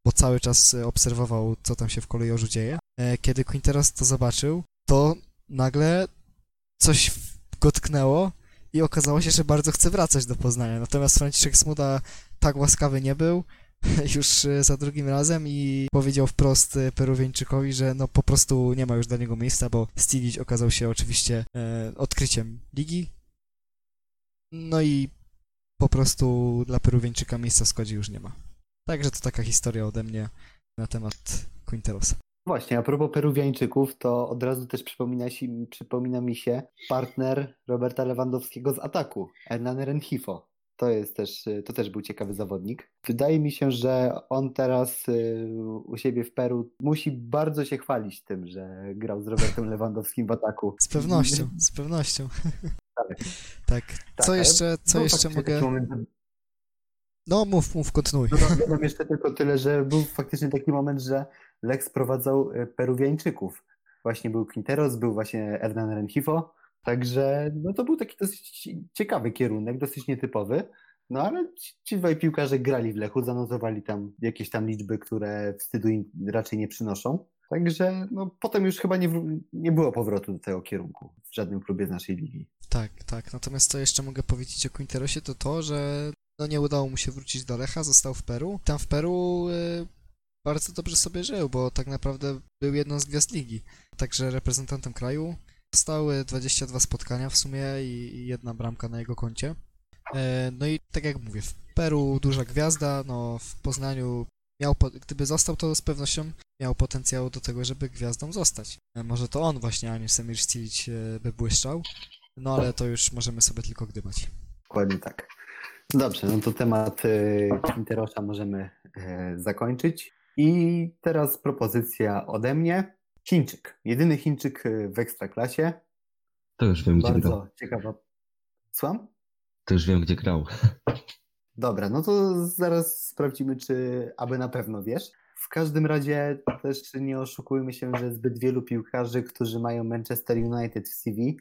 bo cały czas obserwował, co tam się w kolejorzu dzieje, e, kiedy Quinteros to zobaczył, to nagle coś go tknęło i okazało się, że bardzo chce wracać do Poznania. Natomiast Franciszek Smuda tak łaskawy nie był, już e, za drugim razem i powiedział wprost e, Peruwieńczykowi, że no po prostu nie ma już dla niego miejsca, bo Stilić okazał się oczywiście e, odkryciem ligi. No i po prostu dla Peruwieńczyka miejsca w składzie już nie ma. Także to taka historia ode mnie na temat Quinterosa. Właśnie, a propos Peruwiańczyków, to od razu też przypomina, się, przypomina mi się partner Roberta Lewandowskiego z ataku, Hernan Renhifo. To jest też, to też był ciekawy zawodnik. Wydaje mi się, że on teraz y, u siebie w Peru musi bardzo się chwalić tym, że grał z Robertem Lewandowskim w ataku. Z pewnością, z pewnością. Tak. tak. Co Tak, jeszcze, co Był jeszcze mogę... moment, No mów, mów, kontynuuj. Dodam, dodam jeszcze tylko tyle, że był faktycznie taki moment, że Lex sprowadzał y, Peruwiańczyków. Właśnie był Quinteros, był właśnie Hernan Renhifo, także no to był taki dosyć ciekawy kierunek, dosyć nietypowy. No ale ci, dwaj piłkarze grali w Lechu, zanotowali tam jakieś tam liczby, które wstydu im raczej nie przynoszą. Także no, potem już chyba nie, nie było powrotu do tego kierunku w żadnym klubie z naszej ligi. Tak, tak. Natomiast co jeszcze mogę powiedzieć o Quinterosie, to to, że no nie udało mu się wrócić do Lecha, został w Peru. Tam w Peru y, bardzo dobrze sobie żył, bo tak naprawdę był jedną z gwiazd ligi. Także reprezentantem kraju. Zostały 22 spotkania w sumie i jedna bramka na jego koncie. E, No i tak jak mówię, w Peru duża gwiazda, no w Poznaniu miał, gdyby został, to z pewnością miał potencjał do tego, żeby gwiazdą zostać. E, Może to on właśnie, a nie Semir Stilić e, by błyszczał. No ale to już możemy sobie tylko gdybać. Dokładnie tak. Dobrze, no to temat Quinterosa możemy zakończyć. I teraz propozycja ode mnie. Chińczyk. Jedyny Chińczyk y, w ekstraklasie. To już wiem, gdzie grał. Bardzo ciekawa. Słucham? To już wiem, gdzie grał. Dobra, no to zaraz sprawdzimy, czy aby na pewno wiesz. W każdym razie też nie oszukujmy się, że zbyt wielu piłkarzy, którzy mają Manchester United w CV,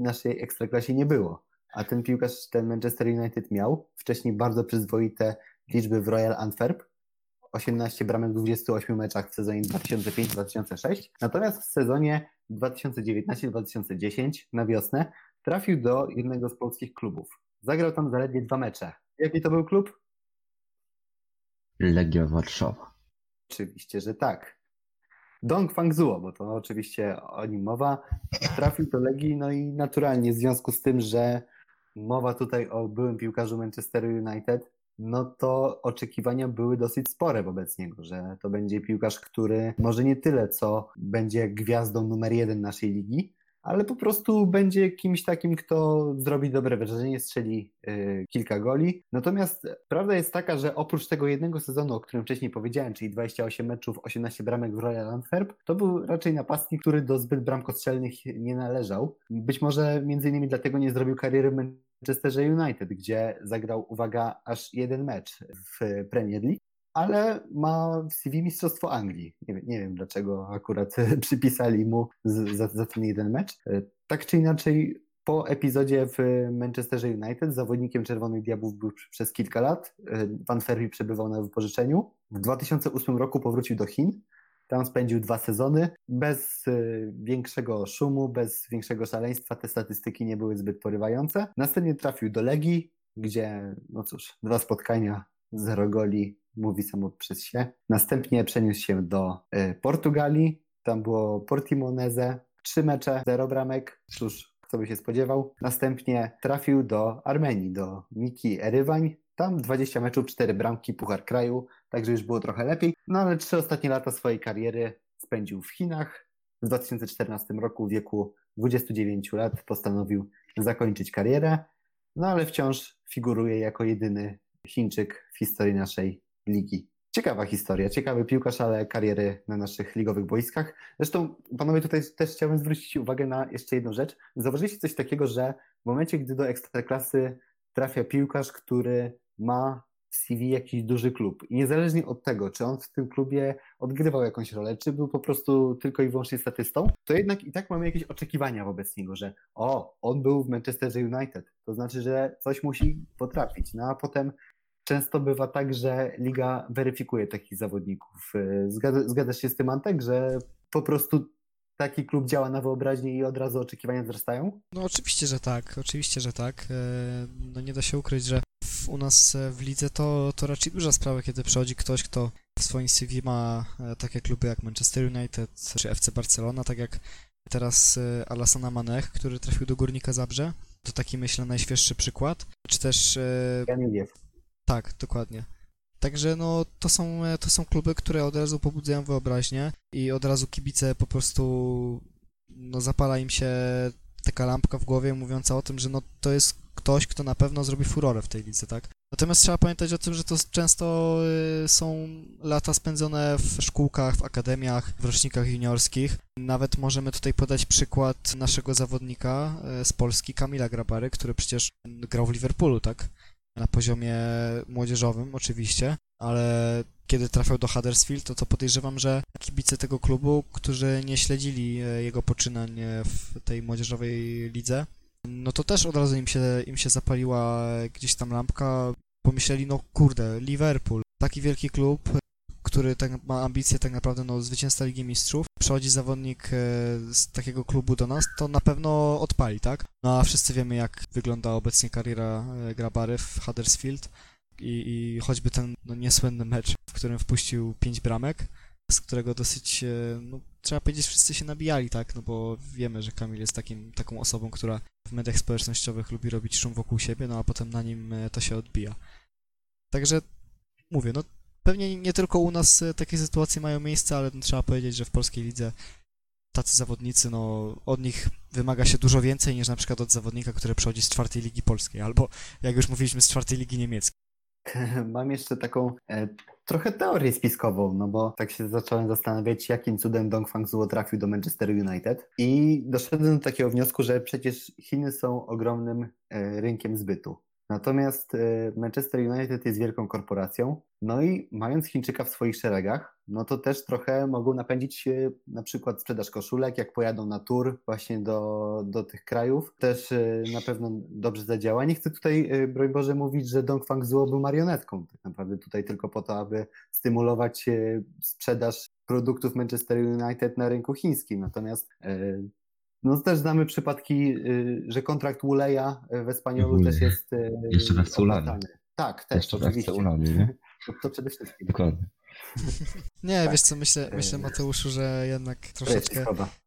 w naszej ekstraklasie nie było. A ten piłkarz ten Manchester United miał wcześniej bardzo przyzwoite liczby w Royal Antwerp. 18 bramek w 28 meczach w sezonie 2005-2006. Natomiast w sezonie 2019-2010 na wiosnę trafił do jednego z polskich klubów. Zagrał tam zaledwie dwa mecze. Jaki to był klub? Legia Warszawa. Oczywiście, że tak. Dong Fangzuo, bo to oczywiście o nim mowa, trafił do Legii, no i naturalnie w związku z tym, że mowa tutaj o byłym piłkarzu Manchester United, no to oczekiwania były dosyć spore wobec niego, że to będzie piłkarz, który może nie tyle, co będzie gwiazdą numer jeden naszej ligi, ale po prostu będzie kimś takim, kto zrobi dobre wrażenie, strzeli y, kilka goli. Natomiast prawda jest taka, że oprócz tego jednego sezonu, o którym wcześniej powiedziałem, czyli 28 meczów, 18 bramek w Royal Antwerp, to był raczej napastnik, który do zbyt bramkostrzelnych nie należał. Być może między innymi dlatego nie zrobił kariery w Manchesterze United, gdzie zagrał, uwaga, aż jeden mecz w Premier League ale ma w CV Mistrzostwo Anglii. Nie nie wiem dlaczego akurat przypisali mu z, za, za ten jeden mecz. Tak czy inaczej, po epizodzie w Manchesterze United zawodnikiem Czerwonych Diabłów był przez kilka lat. Van Ferry przebywał na wypożyczeniu. W 2008 roku powrócił do Chin. Tam spędził dwa sezony bez y, większego szumu, bez większego szaleństwa. Te statystyki nie były zbyt porywające. Następnie trafił do Legii, gdzie, no cóż, dwa spotkania, zero goli, mówi samo przez się. Następnie przeniósł się do y, Portugalii. Tam było Portimonense, trzy mecze, zero bramek. Cóż, kto by się spodziewał. Następnie trafił do Armenii, do Miki Erywań. Tam 20 meczów, 4 bramki, Puchar Kraju, także już było trochę lepiej. No ale trzy ostatnie lata swojej kariery spędził w Chinach. W 2014 roku w wieku 29 lat postanowił zakończyć karierę, no ale wciąż figuruje jako jedyny Chińczyk w historii naszej ligi. Ciekawa historia, ciekawy piłkarz, ale kariery na naszych ligowych boiskach. Zresztą, panowie, tutaj też chciałbym zwrócić uwagę na jeszcze jedną rzecz. Zauważyliście coś takiego, że w momencie, gdy do ekstraklasy trafia piłkarz, który ma w CV jakiś duży klub i niezależnie od tego, czy on w tym klubie odgrywał jakąś rolę, czy był po prostu tylko i wyłącznie statystą, to jednak i tak mamy jakieś oczekiwania wobec niego, że o, on był w Manchesterze United, to znaczy, że coś musi potrafić. No a potem często bywa tak, że liga weryfikuje takich zawodników. Y, Zgadza, zgadzasz się z tym, Antek, że po prostu taki klub działa na wyobraźnię i od razu oczekiwania wzrastają? No oczywiście, że tak, oczywiście, że tak. E, No nie da się ukryć, że u nas e, w lidze to, to raczej duża sprawa, kiedy przychodzi ktoś, kto w swoim CV ma e, takie kluby jak Manchester United czy FC Barcelona, tak jak teraz e, Alassana Manech, który trafił do Górnika Zabrze. To taki myślę najświeższy przykład. Czy też Ja nie wiem. Tak, dokładnie. Także no to są, to są kluby, które od razu pobudzają wyobraźnię i od razu kibice po prostu no zapala im się taka lampka w głowie mówiąca o tym, że no to jest ktoś, kto na pewno zrobi furorę w tej lidze, tak? Natomiast trzeba pamiętać o tym, że to często y, są lata spędzone w szkółkach, w akademiach, w rocznikach juniorskich. Nawet możemy tutaj podać przykład naszego zawodnika y, z Polski, Kamila Grabary, który przecież grał w Liverpoolu, tak? Na poziomie młodzieżowym oczywiście, ale kiedy trafiał do Huddersfield, to, to podejrzewam, że kibice tego klubu, którzy nie śledzili e, jego poczynań e, w tej młodzieżowej lidze, no to też od razu im się, im się zapaliła gdzieś tam lampka, pomyśleli, no kurde, Liverpool, taki wielki klub, który tak ma ambicje tak naprawdę no, zwycięstwa Ligi Mistrzów, przychodzi zawodnik e, z takiego klubu do nas, to na pewno odpali, tak? No a wszyscy wiemy, jak wygląda obecnie kariera e, Grabary w Huddersfield i, i choćby ten no, niesłynny mecz, w którym wpuścił pięć bramek, z którego dosyć, e, no trzeba powiedzieć, wszyscy się nabijali, tak? No bo wiemy, że Kamil jest takim, taką osobą, która w mediach społecznościowych lubi robić szum wokół siebie, no a potem na nim to się odbija. Także mówię, no pewnie nie tylko u nas e, takie sytuacje mają miejsce, ale no, trzeba powiedzieć, że w polskiej lidze tacy zawodnicy, no od nich wymaga się dużo więcej niż na przykład od zawodnika, który przychodzi z czwartej ligi polskiej, albo jak już mówiliśmy, z czwartej ligi niemieckiej. Mam jeszcze taką e, trochę teorię spiskową, no bo tak się zacząłem zastanawiać, jakim cudem Dong Fangzuo trafił do Manchester United i doszedłem do takiego wniosku, że przecież Chiny są ogromnym e, rynkiem zbytu. Natomiast e, Manchester United jest wielką korporacją, no i mając Chińczyka w swoich szeregach, no to też trochę mogą napędzić na przykład sprzedaż koszulek, jak pojadą na tour właśnie do, do tych krajów. Też e, na pewno dobrze zadziała. Nie chcę tutaj, e, broń Boże, mówić, że Dong Fangzuo był marionetką. Tak naprawdę tutaj tylko po to, aby stymulować e, sprzedaż produktów Manchester United na rynku chińskim. Natomiast no też znamy przypadki, y, że kontrakt Wuleja w Espaniolu Wulej. też jest y, Jeszcze Fulani. opłacany. Tak, też, Jeszcze raz oczywiście. Ulany, nie? To, to przede wszystkim. Dokładnie. Nie, Tak. wiesz co, myślę, myślę E, Mateuszu, że jednak troszeczkę,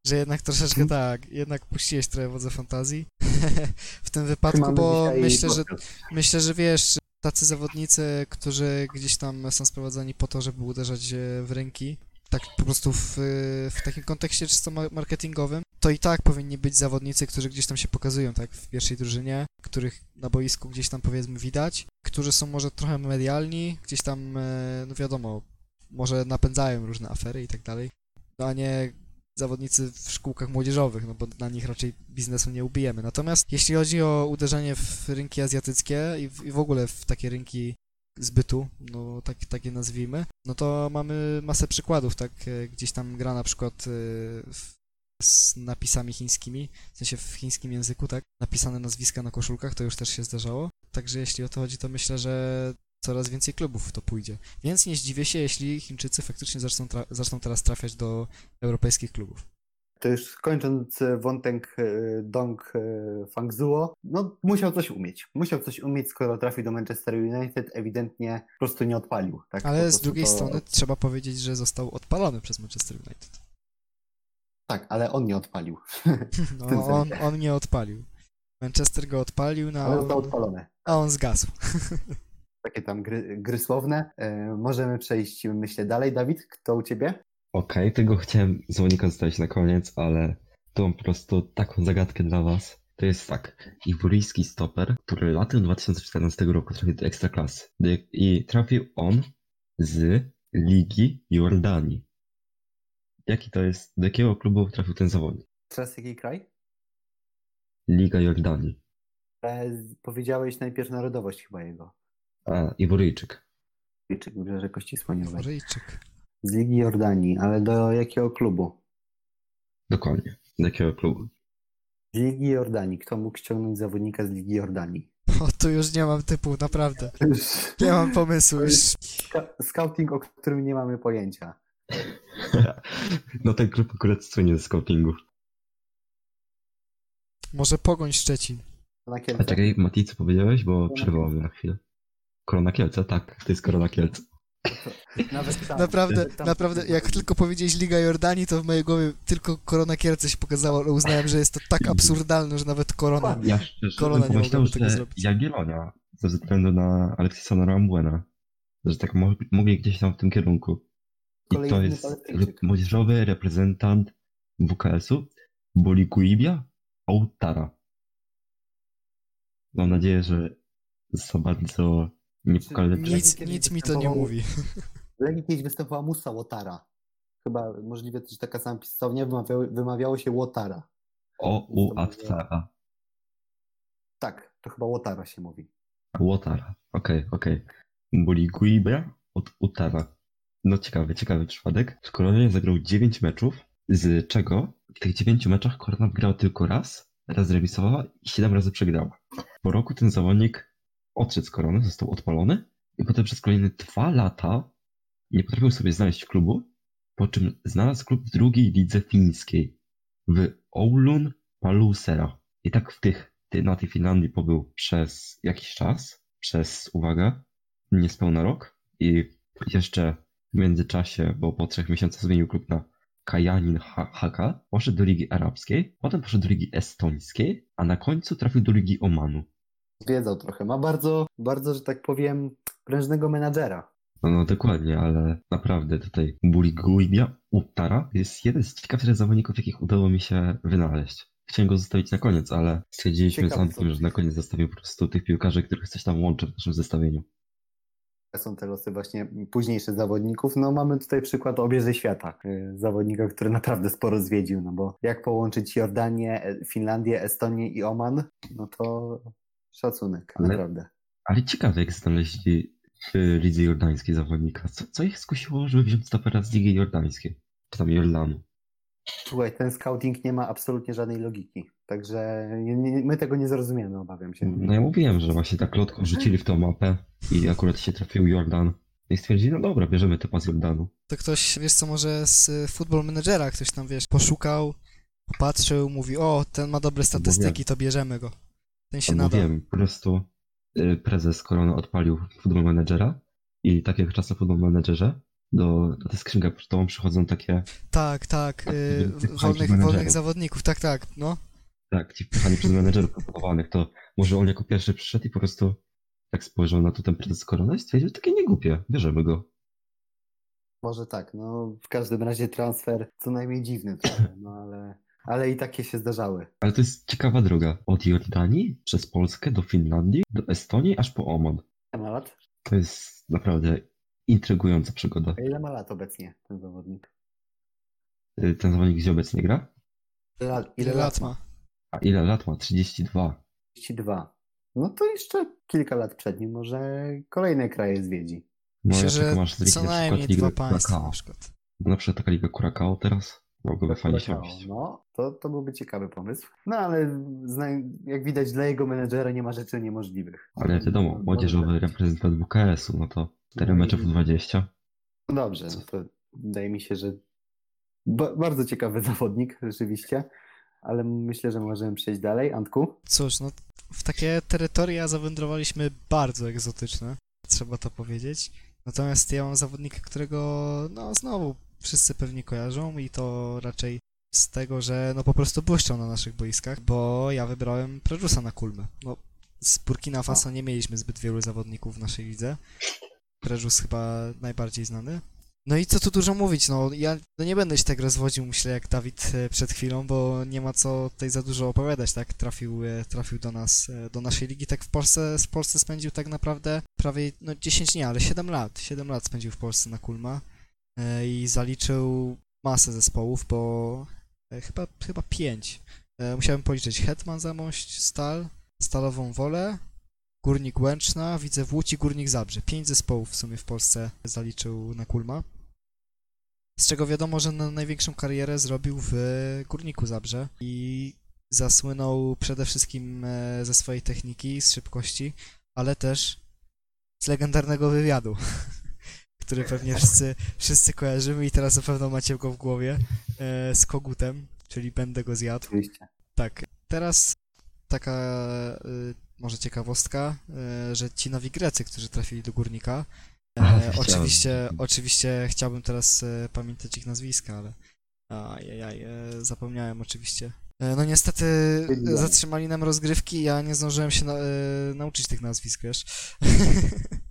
że jednak troszeczkę tak, jednak puściłeś trochę wodze fantazji w tym wypadku, bo myślę, że. Myślę, że wiesz, tacy zawodnicy, którzy gdzieś tam są sprowadzani po to, żeby uderzać e, w rynki, tak po prostu w, w takim kontekście czysto ma- marketingowym, to i tak powinni być zawodnicy, którzy gdzieś tam się pokazują, tak, w pierwszej drużynie, których na boisku gdzieś tam powiedzmy widać, którzy są może trochę medialni, gdzieś tam, e, no wiadomo, może napędzają różne afery i tak dalej, no a nie zawodnicy w szkółkach młodzieżowych, no bo na nich raczej biznesu nie ubijemy. Natomiast jeśli chodzi o uderzenie w rynki azjatyckie i w, i w ogóle w takie rynki zbytu, no tak, takie nazwijmy, no to mamy masę przykładów, tak, e, gdzieś tam gra na przykład e, z napisami chińskimi, w sensie w chińskim języku, tak, napisane nazwiska na koszulkach, to już też się zdarzało, także jeśli o to chodzi, to myślę, że coraz więcej klubów w to pójdzie. Więc nie zdziwię się, jeśli Chińczycy faktycznie zaczną, zaczną teraz trafiać do europejskich klubów. To już kończąc e, wątek e, Dong e, Fangzuo, no musiał coś umieć. Musiał coś umieć, skoro trafił do Manchester United, ewidentnie po prostu nie odpalił. Tak? Ale z drugiej to- strony trzeba powiedzieć, że został odpalony przez Manchester United. Tak, ale on nie odpalił. No, on, on nie odpalił. Manchester go odpalił, no, Ale a został on, odpalony. a on zgasł. Takie tam gry, gry słowne. E, możemy przejść, myślę, dalej. Dawid, kto u ciebie? Okej, tego chciałem zawodnika zostawić na koniec, ale to mam po prostu taką zagadkę dla was. To jest tak, iworyjski stoper, który latem 2014 roku trafił do Ekstraklasy. I trafił on z Ligi Jordanii. Jaki to jest, do jakiego klubu trafił ten zawodnik? Teraz jaki kraj? Liga Jordanii. E, z- powiedziałeś najpierw narodowość chyba jego. A, Iworyjczyk. Czy Wybrzeże Kości Słoniowej. Ryjczyk. Z Ligi Jordanii, ale do jakiego klubu? Dokładnie. Do jakiego klubu? Z Ligi Jordanii. Kto mógł ściągnąć zawodnika z Ligi Jordanii? O, tu już nie mam typu, naprawdę. Nie mam pomysłu, już scouting, o którym nie mamy pojęcia. No ten klub akurat słynie ze scoutingu. może Pogoń Szczecin. A czekaj, Mati, co powiedziałeś, bo przerwało mnie na chwilę. Korona Kielce, tak, to jest Korona Kielce. Nawet tam. Naprawdę, tam- naprawdę, jak tylko powiedziałeś Liga Jordanii, to w mojej głowie tylko Korona Kielce się pokazało, ale uznałem, że jest to tak absurdalne, że nawet Korona. Ja szczerze Korona nie mogłaby tego że zrobić. Jagiellonia, ze względu na Alexisona Rambuena, że tak mo- mogli gdzieś tam w tym kierunku. I to Kolejny jest Palestyńczyk. młodzieżowy reprezentant WKS-u, Bolikuibia Autara. Mam nadzieję, że za bardzo nie pokażę Nic- Nic, Kiedyś nic mi to nie mówi. Legii kiedyś występowała Musa Łotara. Chyba możliwe, że taka sama pisownia wymawiało, wymawiało się Łotara. O U Atara. Tak, to chyba Łotara się mówi. Łotara. Okej, okej. Bolikuibia od Utara. No ciekawy, ciekawy przypadek. W Koronie zagrał 9 meczów, z czego w tych 9 meczach Korona wygrała tylko raz, raz zremisowała i 7 razy przegrała. Po roku ten zawodnik odszedł z Korony, został odpalony i potem przez kolejne 2 lata nie potrafił sobie znaleźć klubu, po czym znalazł klub w drugiej lidze fińskiej w Oulun Palusera. I tak w tych, ty- na tej Finlandii pobył przez jakiś czas, przez, uwaga, niespełna rok i jeszcze w międzyczasie, bo po trzech miesiącach zmienił klub na Kajanin Ha- Haka, poszedł do Ligi Arabskiej, potem poszedł do Ligi Estońskiej, a na końcu trafił do Ligi Omanu. Zwiedzał trochę. Ma bardzo, bardzo, że tak powiem, prężnego menadżera. No, no dokładnie, ale naprawdę tutaj Buriguibia Uttara jest jeden z ciekawszych zawodników, jakich udało mi się wynaleźć. Chciałem go zostawić na koniec, ale stwierdziliśmy z Antkiem, że na koniec zostawił po prostu tych piłkarzy, których coś tam łączy w naszym zestawieniu. Są te losy właśnie późniejszych zawodników. No mamy tutaj przykład obieży świata. y, Zawodnika, który naprawdę sporo zwiedził, no bo jak połączyć Jordanię, Finlandię, Estonię i Oman, no to szacunek, Ale- naprawdę. Ale ciekawe, jak znaleźli w Lidze Jordańskiej zawodnika. Co, co ich skusiło, żeby wziąć stopera z Ligi Jordańskiej? Czy tam Jordanu? Słuchaj, ten scouting nie ma absolutnie żadnej logiki. Także nie, nie, my tego nie zrozumiemy, obawiam się. No ja mówiłem, że właśnie tak lotko rzucili w tą mapę i akurat się trafił Jordan. I stwierdzili, no dobra, bierzemy typa z Jordanu. To ktoś, wiesz co, może z y, Football Managera ktoś tam, wiesz, poszukał, popatrzył, mówi, o, ten ma dobre statystyki, to bierzemy go. Ten się wiem, po prostu y, prezes Korona odpalił Football Managera i tak jak czasem w Football Managerze, do, do tej skrzynki pocztową przychodzą takie, Tak, tak, y, Tych wolnych, wolnych zawodników, tak, tak, no. tak, ci wpychani przez menedżerów proponowanych, to może on jako pierwszy przyszedł i po prostu tak spojrzał na to ten prezes Korona i stwierdził, takie nie głupie, bierzemy go. Może tak, no w każdym razie transfer co najmniej dziwny trochę, no ale, ale i takie się zdarzały. Ale to jest ciekawa droga. Od Jordanii przez Polskę do Finlandii, do Estonii, aż po Oman. Ile ma lat? To jest naprawdę intrygująca przygoda. A Ile ma lat obecnie ten zawodnik? Y, Ten zawodnik gdzie obecnie gra? Ile, lat- Ile lat ma? A ile lat ma? 32. 32. No to jeszcze kilka lat przed nim może kolejne kraje zwiedzi. No Myślę, ja że zliczy co na przykład najmniej dwa państwa na przykład. Na przykład taka Liga Curacao teraz mogłoby fajnie się Curacao, robić. No, to, to byłby ciekawy pomysł. No ale jak widać dla jego menedżera nie ma rzeczy niemożliwych. Ale wiadomo, młodzieżowy reprezentant WKS-u, no to 4 No mecze w 20. No dobrze, no to wydaje mi się, że ba bardzo ciekawy zawodnik rzeczywiście, ale myślę, że możemy przejść dalej. Antku? Cóż, no w takie terytoria zawędrowaliśmy bardzo egzotyczne, trzeba to powiedzieć. Natomiast ja mam zawodnika, którego no znowu wszyscy pewnie kojarzą i to raczej z tego, że no po prostu błyszczą na naszych boiskach, bo ja wybrałem Prejusa na Kulmę. No z Burkina Faso nie mieliśmy zbyt wielu zawodników w naszej lidze. Prejus chyba najbardziej znany. No i co tu dużo mówić, no ja no nie będę się tak rozwodził, myślę, jak Dawid e, przed chwilą, bo nie ma co tutaj za dużo opowiadać, tak? Trafił, e, trafił do nas, e, do naszej ligi, tak w Polsce, w Polsce spędził tak naprawdę prawie, no 10 nie, ale 7 lat, 7 lat spędził w Polsce na Kulma i zaliczył masę zespołów, bo e, chyba, chyba 5. Musiałem policzyć Hetman Zamość, Stal, Stalową Wolę, Górnik Łęczna, widzę w Łódź i Górnik Zabrze. Pięć zespołów w sumie w Polsce zaliczył na Kulma. Z czego wiadomo, że na największą karierę zrobił w Górniku Zabrze i zasłynął przede wszystkim e, ze swojej techniki, z szybkości, ale też z legendarnego wywiadu, który pewnie wszyscy, wszyscy kojarzymy i teraz na pewno macie go w głowie, e, z kogutem, czyli będę go zjadł. Oczywiście. Tak, teraz taka y, może ciekawostka, y, że ci nowi Grecy, którzy trafili do Górnika, e, oczywiście, oczywiście chciałbym teraz e, pamiętać ich nazwiska, ale ajajaj, e, zapomniałem oczywiście. E, no niestety zatrzymali nam rozgrywki, ja nie zdążyłem się na, e, nauczyć tych nazwisk, wiesz.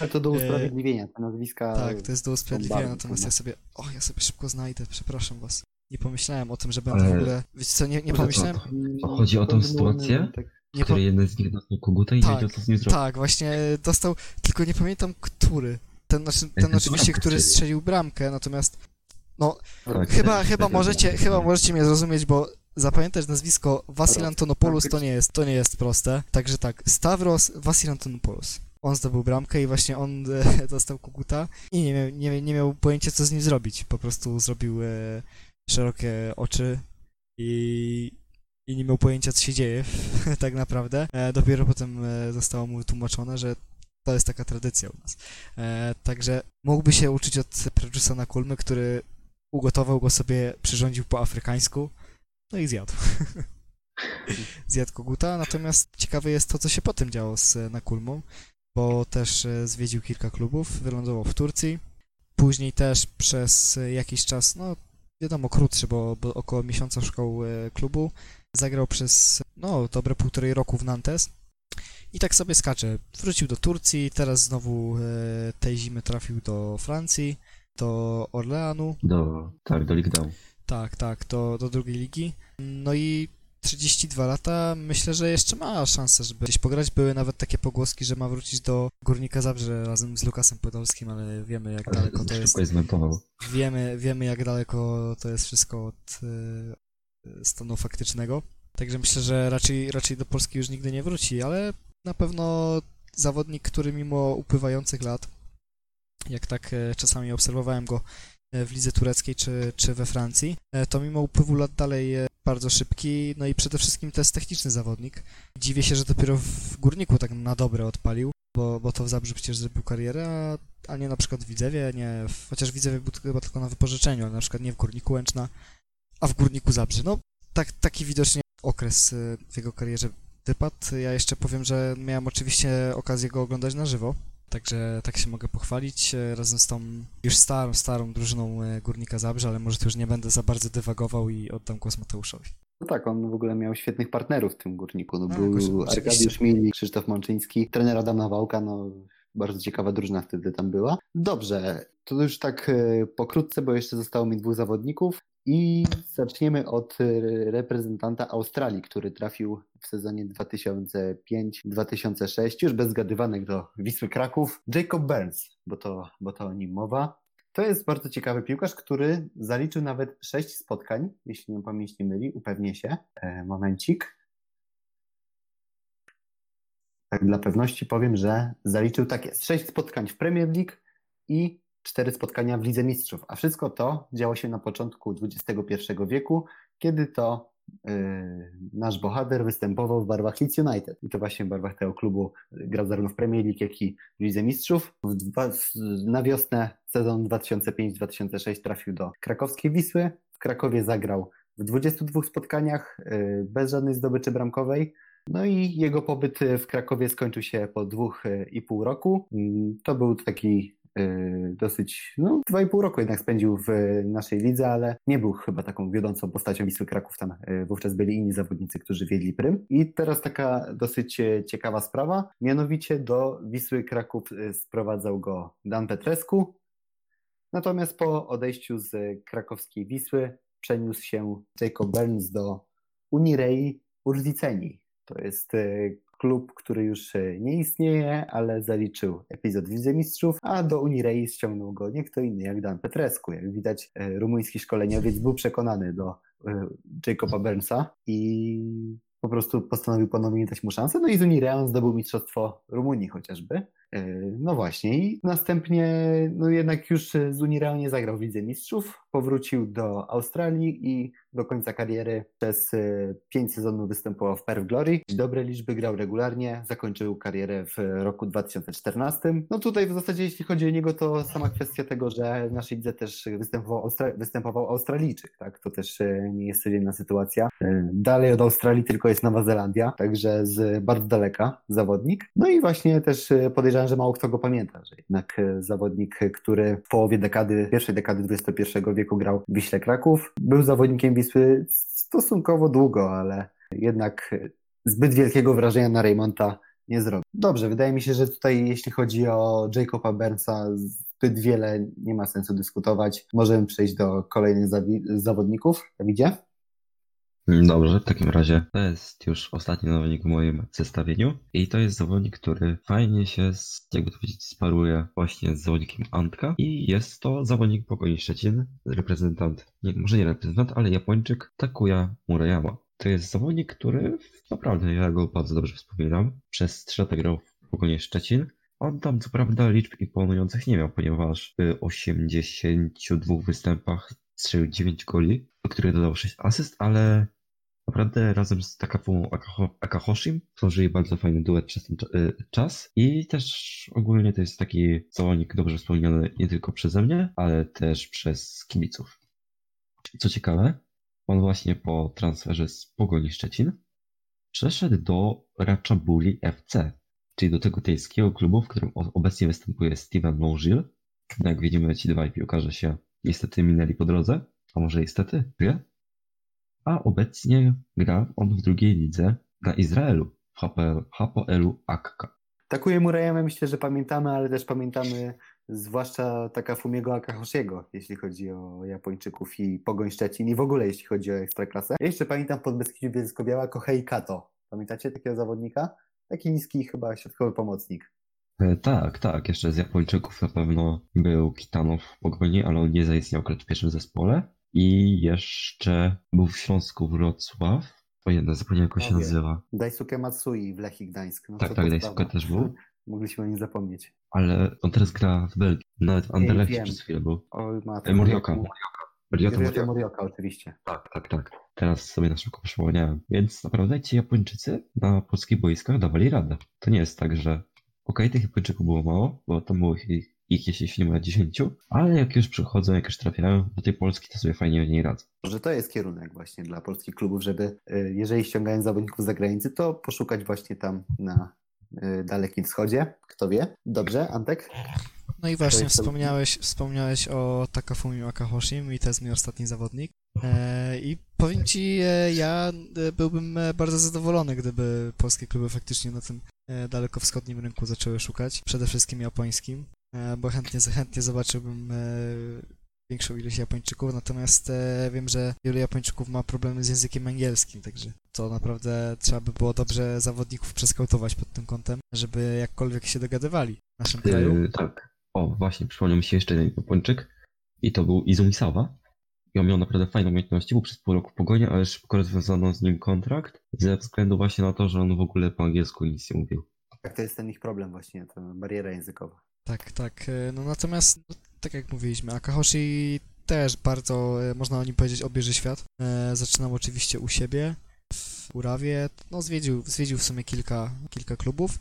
Ale to do E, usprawiedliwienia, te nazwiska... tak, to jest do usprawiedliwienia, natomiast ja sobie, o, ja sobie szybko znajdę, przepraszam was. Nie pomyślałem o tym, że będę Ale- w ogóle, wiecie co, nie, nie pomyślałem, to- Chodzi o tą sytuację? Tak, nie, po, Który jeden z nich dostał koguta i Tak, wiedział co z nim zrobić. Tak, właśnie dostał, tylko nie pamiętam który. Ten, znaczy, ten ten oczywiście, który strzelił. strzelił bramkę, natomiast no, Tak, chyba, tak, chyba tak, możecie, tak. chyba możecie mnie zrozumieć, bo zapamiętać nazwisko Vasil Antonopoulos to nie jest, to nie jest proste. Także tak, Stavros Vasil Antonopoulos. On zdobył bramkę i właśnie on e, dostał kukuta i nie miał, nie, nie miał pojęcia co z nim zrobić. Po prostu zrobił e, szerokie oczy i, i nie miał pojęcia co się dzieje tak naprawdę. E, dopiero potem zostało mu wytłumaczone, że to jest taka tradycja u nas. Także mógłby się uczyć od Preczusa Kulmy, który ugotował go sobie, przyrządził po afrykańsku, no i zjadł. zjadł koguta, natomiast ciekawe jest to, co się potem działo z Nakulmą, bo też e, zwiedził kilka klubów, wylądował w Turcji, później też przez jakiś czas, no wiadomo krótszy, bo, bo około miesiąca szukał e, klubu, zagrał przez, no, dobre półtorej roku w Nantes i tak sobie skacze. Wrócił do Turcji, teraz znowu e, tej zimy trafił do Francji, do Orleanu, Do, tak, do Down. tak, tak, do, do drugiej ligi. No i 32 lata, myślę, że jeszcze ma szansę, żeby gdzieś pograć. Były nawet takie pogłoski, że ma wrócić do Górnika Zabrze razem z Lukasem Podolskim, ale wiemy jak Ale daleko to jest. szybko je zmontował. Wiemy, wiemy jak daleko to jest wszystko od e, stanu faktycznego. Także myślę, że raczej, raczej do Polski już nigdy nie wróci, ale na pewno zawodnik, który mimo upływających lat, jak tak e, czasami obserwowałem go e, w lidze tureckiej czy, czy we Francji, e, to mimo upływu lat dalej bardzo szybki, no i przede wszystkim to jest techniczny zawodnik. Dziwię się, że dopiero w Górniku tak na dobre odpalił, bo, bo to w Zabrze przecież zrobił karierę, a, a nie na przykład w Widzewie, nie, w, chociaż Widzewie był chyba tylko na wypożyczeniu, ale na przykład nie w Górniku Łęczna, a w Górniku Zabrze. No, tak, taki widocznie okres e, w jego karierze wypadł. Ja jeszcze powiem, że miałem oczywiście okazję go oglądać na żywo, także tak się mogę pochwalić e, razem z tą już starą, starą drużyną e, Górnika Zabrze, ale może tu już nie będę za bardzo dywagował i oddam głos Mateuszowi. No tak, on w ogóle miał świetnych partnerów w tym górniku. No, No, był Arkadiusz oczywiście. Milik, Krzysztof Mączyński, trener Adam Nawałka, no bardzo ciekawa drużyna wtedy tam była. Dobrze, to już tak e, pokrótce, bo jeszcze zostało mi dwóch zawodników i zaczniemy od e, reprezentanta Australii, który trafił w sezonie 2005-2006, już bez do Wisły Kraków, Jacob Burns, bo to, bo to o nim mowa. To jest bardzo ciekawy piłkarz, który zaliczył nawet sześć spotkań, jeśli mnie pamięć nie myli, upewnię się. E, momencik. Tak dla pewności powiem, że zaliczył tak jest. Sześć spotkań w Premier League i cztery spotkania w Lidze Mistrzów. A wszystko to działo się na początku XXI wieku, kiedy to yy, nasz bohater występował w barwach Leeds United. I to właśnie w barwach tego klubu grał zarówno w Premier League, jak i w Lidze Mistrzów. W dwa, na wiosnę sezon 2005-2006 trafił do krakowskiej Wisły. W Krakowie zagrał w 22 spotkaniach yy, bez żadnej zdobyczy bramkowej. No i jego pobyt w Krakowie skończył się po dwóch i pół roku. Mm, To był taki y, dosyć, no dwa i pół roku jednak spędził w naszej lidze, ale nie był chyba taką wiodącą postacią Wisły Kraków. Tam y, wówczas byli inni zawodnicy, którzy wiedli prym. I teraz taka dosyć e, ciekawa sprawa, mianowicie do Wisły Kraków y, sprowadzał go Dan Petrescu, natomiast po odejściu z krakowskiej Wisły przeniósł się Jacob Burns do Unirei Urziceni. To jest klub, który już e, nie istnieje, ale zaliczył epizod w Lidze Mistrzów, a do Unirei ściągnął go nie kto inny jak Dan Petrescu. Jak widać, e, rumuński szkoleniowiec był przekonany do e, Jacoba Burnsa i po prostu postanowił ponownie dać mu szansę. No i z Unireą zdobył Mistrzostwo Rumunii chociażby. E, no właśnie, i następnie, no jednak już z Unii Real nie zagrał w Lidze Mistrzów, powrócił do Australii i do końca kariery przez e, pięć sezonów występował w Perth Glory. Dobre liczby grał regularnie, zakończył karierę w roku 2014. No tutaj w zasadzie jeśli chodzi o niego, to sama kwestia tego, że w naszej lidze też występował, Austra występował Australijczyk, tak? To też e, nie jest codzienna sytuacja. Dalej od Australii tylko jest Nowa Zelandia, także z bardzo daleka zawodnik. No i właśnie też podejrzewam, że mało kto go pamięta, że jednak zawodnik, który w połowie dekady, pierwszej dekady XXI wieku grał w Wiśle Kraków, był zawodnikiem Wisły stosunkowo długo, ale jednak zbyt wielkiego wrażenia na Raymonta nie zrobił. Dobrze, wydaje mi się, że tutaj jeśli chodzi o Jacoba Burnsa zbyt wiele nie ma sensu dyskutować. Możemy przejść do kolejnych zawodników. Dawidzie? Dobrze, w takim razie to jest już ostatni zawodnik w moim zestawieniu i to jest zawodnik, który fajnie się, z, jakby to powiedzieć, sparuje właśnie z zawodnikiem Antka i jest to zawodnik Pokoi Szczecin, reprezentant, nie, może nie reprezentant, ale Japończyk Takuya Murayama. To jest zawodnik, który naprawdę ja go bardzo dobrze wspominam. Przez 3 lata grał w Pogonie Szczecin. On tam co prawda liczb imponujących nie miał, ponieważ w 82 występach strzelił 9 goli, do których dodał 6 asyst, ale Naprawdę razem z Takafumą Akahoshim tworzyli bardzo fajny duet przez ten y, czas i też ogólnie to jest taki zawodnik dobrze wspomniany nie tylko przeze mnie, ale też przez kibiców. Co ciekawe, on właśnie po transferze z Pogoni Szczecin przeszedł do Ratchaburi FC, czyli do tego tejskiego klubu, w którym obecnie występuje Steven Longil. No jak widzimy, ci dwaj piłkarze się niestety minęli po drodze, a może niestety, wie? A obecnie gra on w drugiej lidze na Izraelu, w HPL-u Akka. Takuje Murayama myślę, że pamiętamy, ale też pamiętamy zwłaszcza taka Fumiego Akahoshiego, jeśli chodzi o Japończyków i Pogoń Szczecin i w ogóle jeśli chodzi o Ekstraklasę. Ja jeszcze pamiętam pod Beskidziu Bielsko-Biała Kohei Kato. Pamiętacie takiego zawodnika? Taki niski chyba środkowy pomocnik. E, tak, tak. Jeszcze z Japończyków na pewno był Kitano w Pogoni, ale on nie zaistniał w pierwszym zespole. I jeszcze był w Śląsku Wrocław. O jedno, zapomniałem jak się nazywa. Daisuke Matsui w Lechii Gdańsk. No, tak, tak, Daisuke też był. Mogliśmy o nim zapomnieć. Ale on teraz gra w Belgii. Nawet w Anderlechcie przez chwilę był. O, matko. Morioka. Morioka. Morioka, Morioka, oczywiście. Tak, tak, tak. Teraz sobie na szybko przypomniałem. Więc naprawdę ci Japończycy na polskich boiskach dawali radę. To nie jest tak, że okej, okay, tych Japończyków było mało, bo tam było ich ich jeśli nie ma 10, ale jak już przychodzą, jak już trafiają do tej Polski, to sobie fajnie w niej radzą. Może to jest kierunek właśnie dla polskich klubów, żeby y, jeżeli ściągają zawodników z zagranicy, to poszukać właśnie tam na y, Dalekim Wschodzie. Kto wie? Dobrze, Antek? No i właśnie wspomniałeś, wspomniałeś o Takafumi Akahoshim i to jest mój ostatni zawodnik. E, I powiem ci, e, ja e, byłbym bardzo zadowolony, gdyby polskie kluby faktycznie na tym dalekowschodnim rynku zaczęły szukać, przede wszystkim japońskim. E, bo chętnie, chętnie zobaczyłbym e, większą ilość Japończyków, natomiast e, wiem, że wielu Japończyków ma problemy z językiem angielskim, także to naprawdę trzeba by było dobrze zawodników przeskautować pod tym kątem, żeby jakkolwiek się dogadywali w naszym kraju. Yy, tak. O, właśnie, przypomniał mi się jeszcze jeden Japończyk i to był Izumisawa. I on miał naprawdę fajne umiejętności, był przez pół roku w pogonie, ale szybko rozwiązano z nim kontrakt ze względu właśnie na to, że on w ogóle po angielsku nic nie mówił. Tak, to jest ten ich problem właśnie, to bariera językowa. Tak, tak. E, no natomiast, no, tak jak mówiliśmy, Akahoshi też bardzo, e, można o nim powiedzieć, obieży świat. E, zaczynał oczywiście u siebie, w Urawie, no zwiedził, zwiedził w sumie kilka, kilka klubów,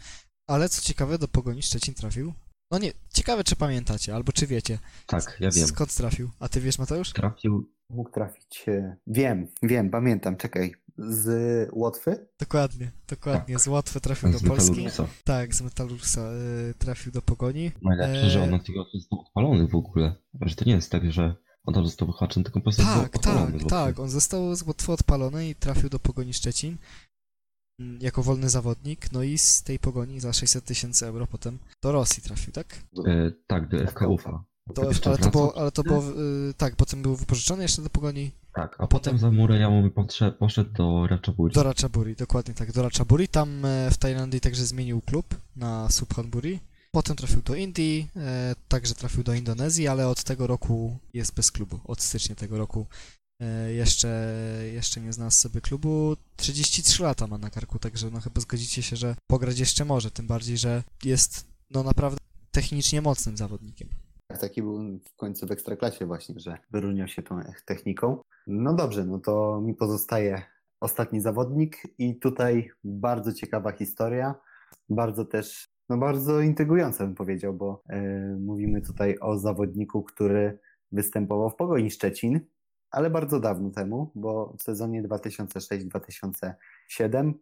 ale co ciekawe, do Pogoni Szczecin trafił. No nie, ciekawe czy pamiętacie, albo czy wiecie. Tak, ja wiem. Skąd trafił? A ty wiesz, Mateusz? Trafił. Mógł trafić. Wiem, wiem, pamiętam, czekaj z Łotwy? Dokładnie, dokładnie. Tak. Z Łotwy trafił z do Polski. Tak, z Metalursa y, trafił do Pogoni. Najlepsze, e... że on na tego został odpalony w ogóle. Że to nie jest tak, że on tam został wyhaczony, tylko po prostu Tak, tak, tak. On został z Łotwy odpalony i trafił do Pogoni Szczecin mm, jako wolny zawodnik, no i z tej Pogoni za 600 tysięcy euro potem do Rosji trafił, tak? E, tak, do FK Ufa. To, ale, to było, ale to było, y, tak, potem był wypożyczony jeszcze do Pogoni. Tak, a, a potem, za Murayamą poszedł do Ratchaburi. Do Ratchaburi, dokładnie tak, do Ratchaburi. Tam e, w Tajlandii także zmienił klub na Subhanburi. Potem trafił do Indii, e, także trafił do Indonezji, ale od tego roku jest bez klubu. Od stycznia tego roku e, jeszcze, jeszcze nie znalazł sobie klubu. 33 lata ma na karku, także no chyba zgodzicie się, że pograć jeszcze może, tym bardziej, że jest no naprawdę technicznie mocnym zawodnikiem. Taki był w końcu w Ekstraklasie właśnie, że wyróżniał się tą techniką. No dobrze, no to mi pozostaje ostatni zawodnik i tutaj bardzo ciekawa historia, bardzo też, no bardzo intrygująca bym powiedział, bo yy, mówimy tutaj o zawodniku, który występował w Pogoni Szczecin, ale bardzo dawno temu, bo w sezonie 2006-2007,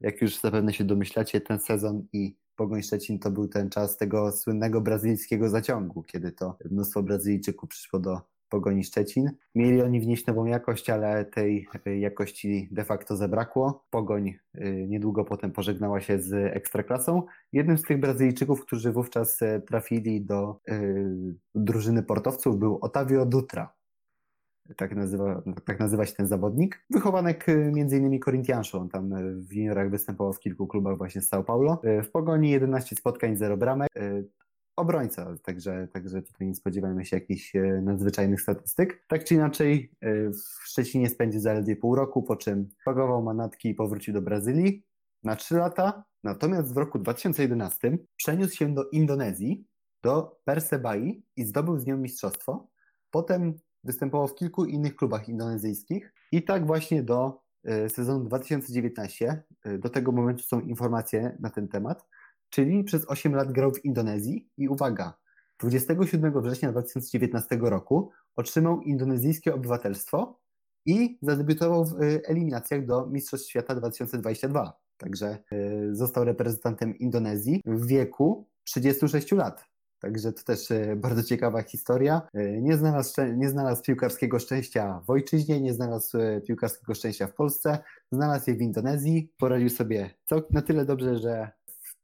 jak już zapewne się domyślacie, ten sezon i Pogoń Szczecin to był ten czas tego słynnego brazylijskiego zaciągu, kiedy to mnóstwo Brazylijczyków przyszło do Pogoni Szczecin. Mieli oni wnieść nową jakość, ale tej jakości de facto zabrakło. Pogoń y, niedługo potem pożegnała się z Ekstraklasą. Jednym z tych Brazylijczyków, którzy wówczas e, trafili do y, drużyny portowców był Otavio Dutra. Tak nazywa, tak nazywa się ten zawodnik. Wychowanek między innymi Corinthianszu. On tam w juniorach występował w kilku klubach właśnie z São Paulo. W Pogoni 11 spotkań, 0 bramek obrońca, także, także tutaj nie spodziewamy się jakichś e, nadzwyczajnych statystyk. Tak czy inaczej e, w Szczecinie spędził zaledwie pół roku, po czym pagował manatki i powrócił do Brazylii na trzy lata. Natomiast w roku 2011 przeniósł się do Indonezji, do Persebai i zdobył z nią mistrzostwo. Potem występował w kilku innych klubach indonezyjskich i tak właśnie do e, sezonu 2019. Do tego momentu są informacje na ten temat czyli przez 8 lat grał w Indonezji i uwaga, 27 września 2019 roku otrzymał indonezyjskie obywatelstwo i zadebiutował w y, eliminacjach do Mistrzostw Świata 2022. Także został reprezentantem Indonezji w wieku 36 lat. Także to też y, bardzo ciekawa historia. Nie znalazł, nie znalazł piłkarskiego szczęścia w ojczyźnie, nie znalazł piłkarskiego szczęścia w Polsce, znalazł je w Indonezji. Poradził sobie na tyle dobrze, że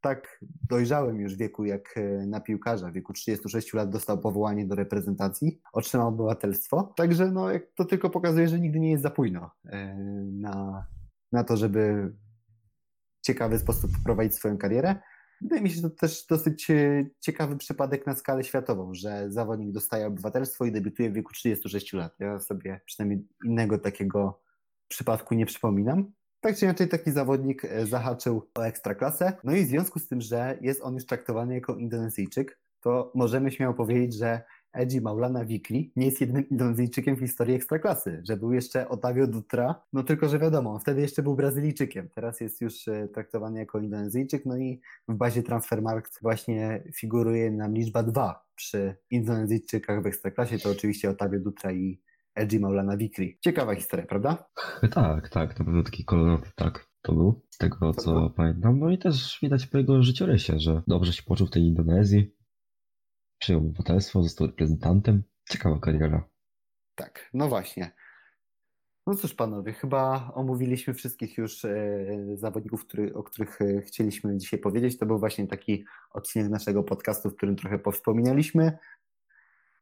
tak dojrzałym już wieku jak e, na piłkarza, w wieku 36 lat dostał powołanie do reprezentacji, otrzymał obywatelstwo. Także no, to tylko pokazuje, że nigdy nie jest za późno e, na, na to, żeby w ciekawy sposób prowadzić swoją karierę. Wydaje mi się, że to też dosyć e, ciekawy przypadek na skalę światową, że zawodnik dostaje obywatelstwo i debiutuje w wieku 36 lat. Ja sobie przynajmniej innego takiego przypadku nie przypominam. Tak czy inaczej taki zawodnik e, zahaczył o ekstraklasę. No i w związku z tym, że jest on już traktowany jako Indonezyjczyk, to możemy śmiało powiedzieć, że Edzi Maulana Wikli nie jest jedynym Indonezyjczykiem w historii ekstraklasy, że był jeszcze Otavio Dutra, no tylko, że wiadomo, wtedy jeszcze był Brazylijczykiem, teraz jest już e, traktowany jako Indonezyjczyk, no i w bazie Transfermarkt właśnie figuruje nam liczba dwa przy Indonezyjczykach w ekstraklasie, to oczywiście Otavio Dutra i Edgy Maulana Wikri. Ciekawa historia, prawda? Tak, tak, na pewno taki kolorowy, tak, to był, z tego co to pamiętam. No i też widać po jego życiorysie, że dobrze się poczuł w tej Indonezji, przyjął obywatelstwo, został reprezentantem. Ciekawa kariera. Tak, no właśnie. No cóż, panowie, chyba omówiliśmy wszystkich już e, zawodników, który, o których e, chcieliśmy dzisiaj powiedzieć. To był właśnie taki odcinek naszego podcastu, w którym trochę powspominaliśmy.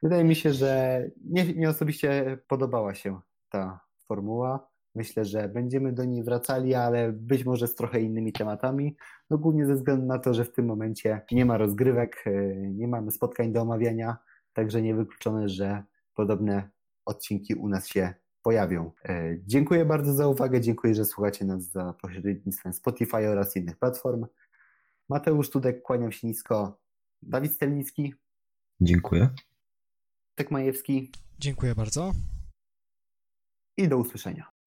Wydaje mi się, że mnie, mnie osobiście podobała się ta formuła. Myślę, że będziemy do niej wracali, ale być może z trochę innymi tematami. No głównie ze względu na to, że w tym momencie nie ma rozgrywek, e, nie mamy spotkań do omawiania, także niewykluczone, że podobne odcinki u nas się pojawią. E, dziękuję bardzo za uwagę, dziękuję, że słuchacie nas za pośrednictwem Spotify oraz innych platform. Mateusz Tudek, kłaniam się nisko. Dawid Stelnicki. Dziękuję. Tek Majewski. Dziękuję bardzo. I do usłyszenia.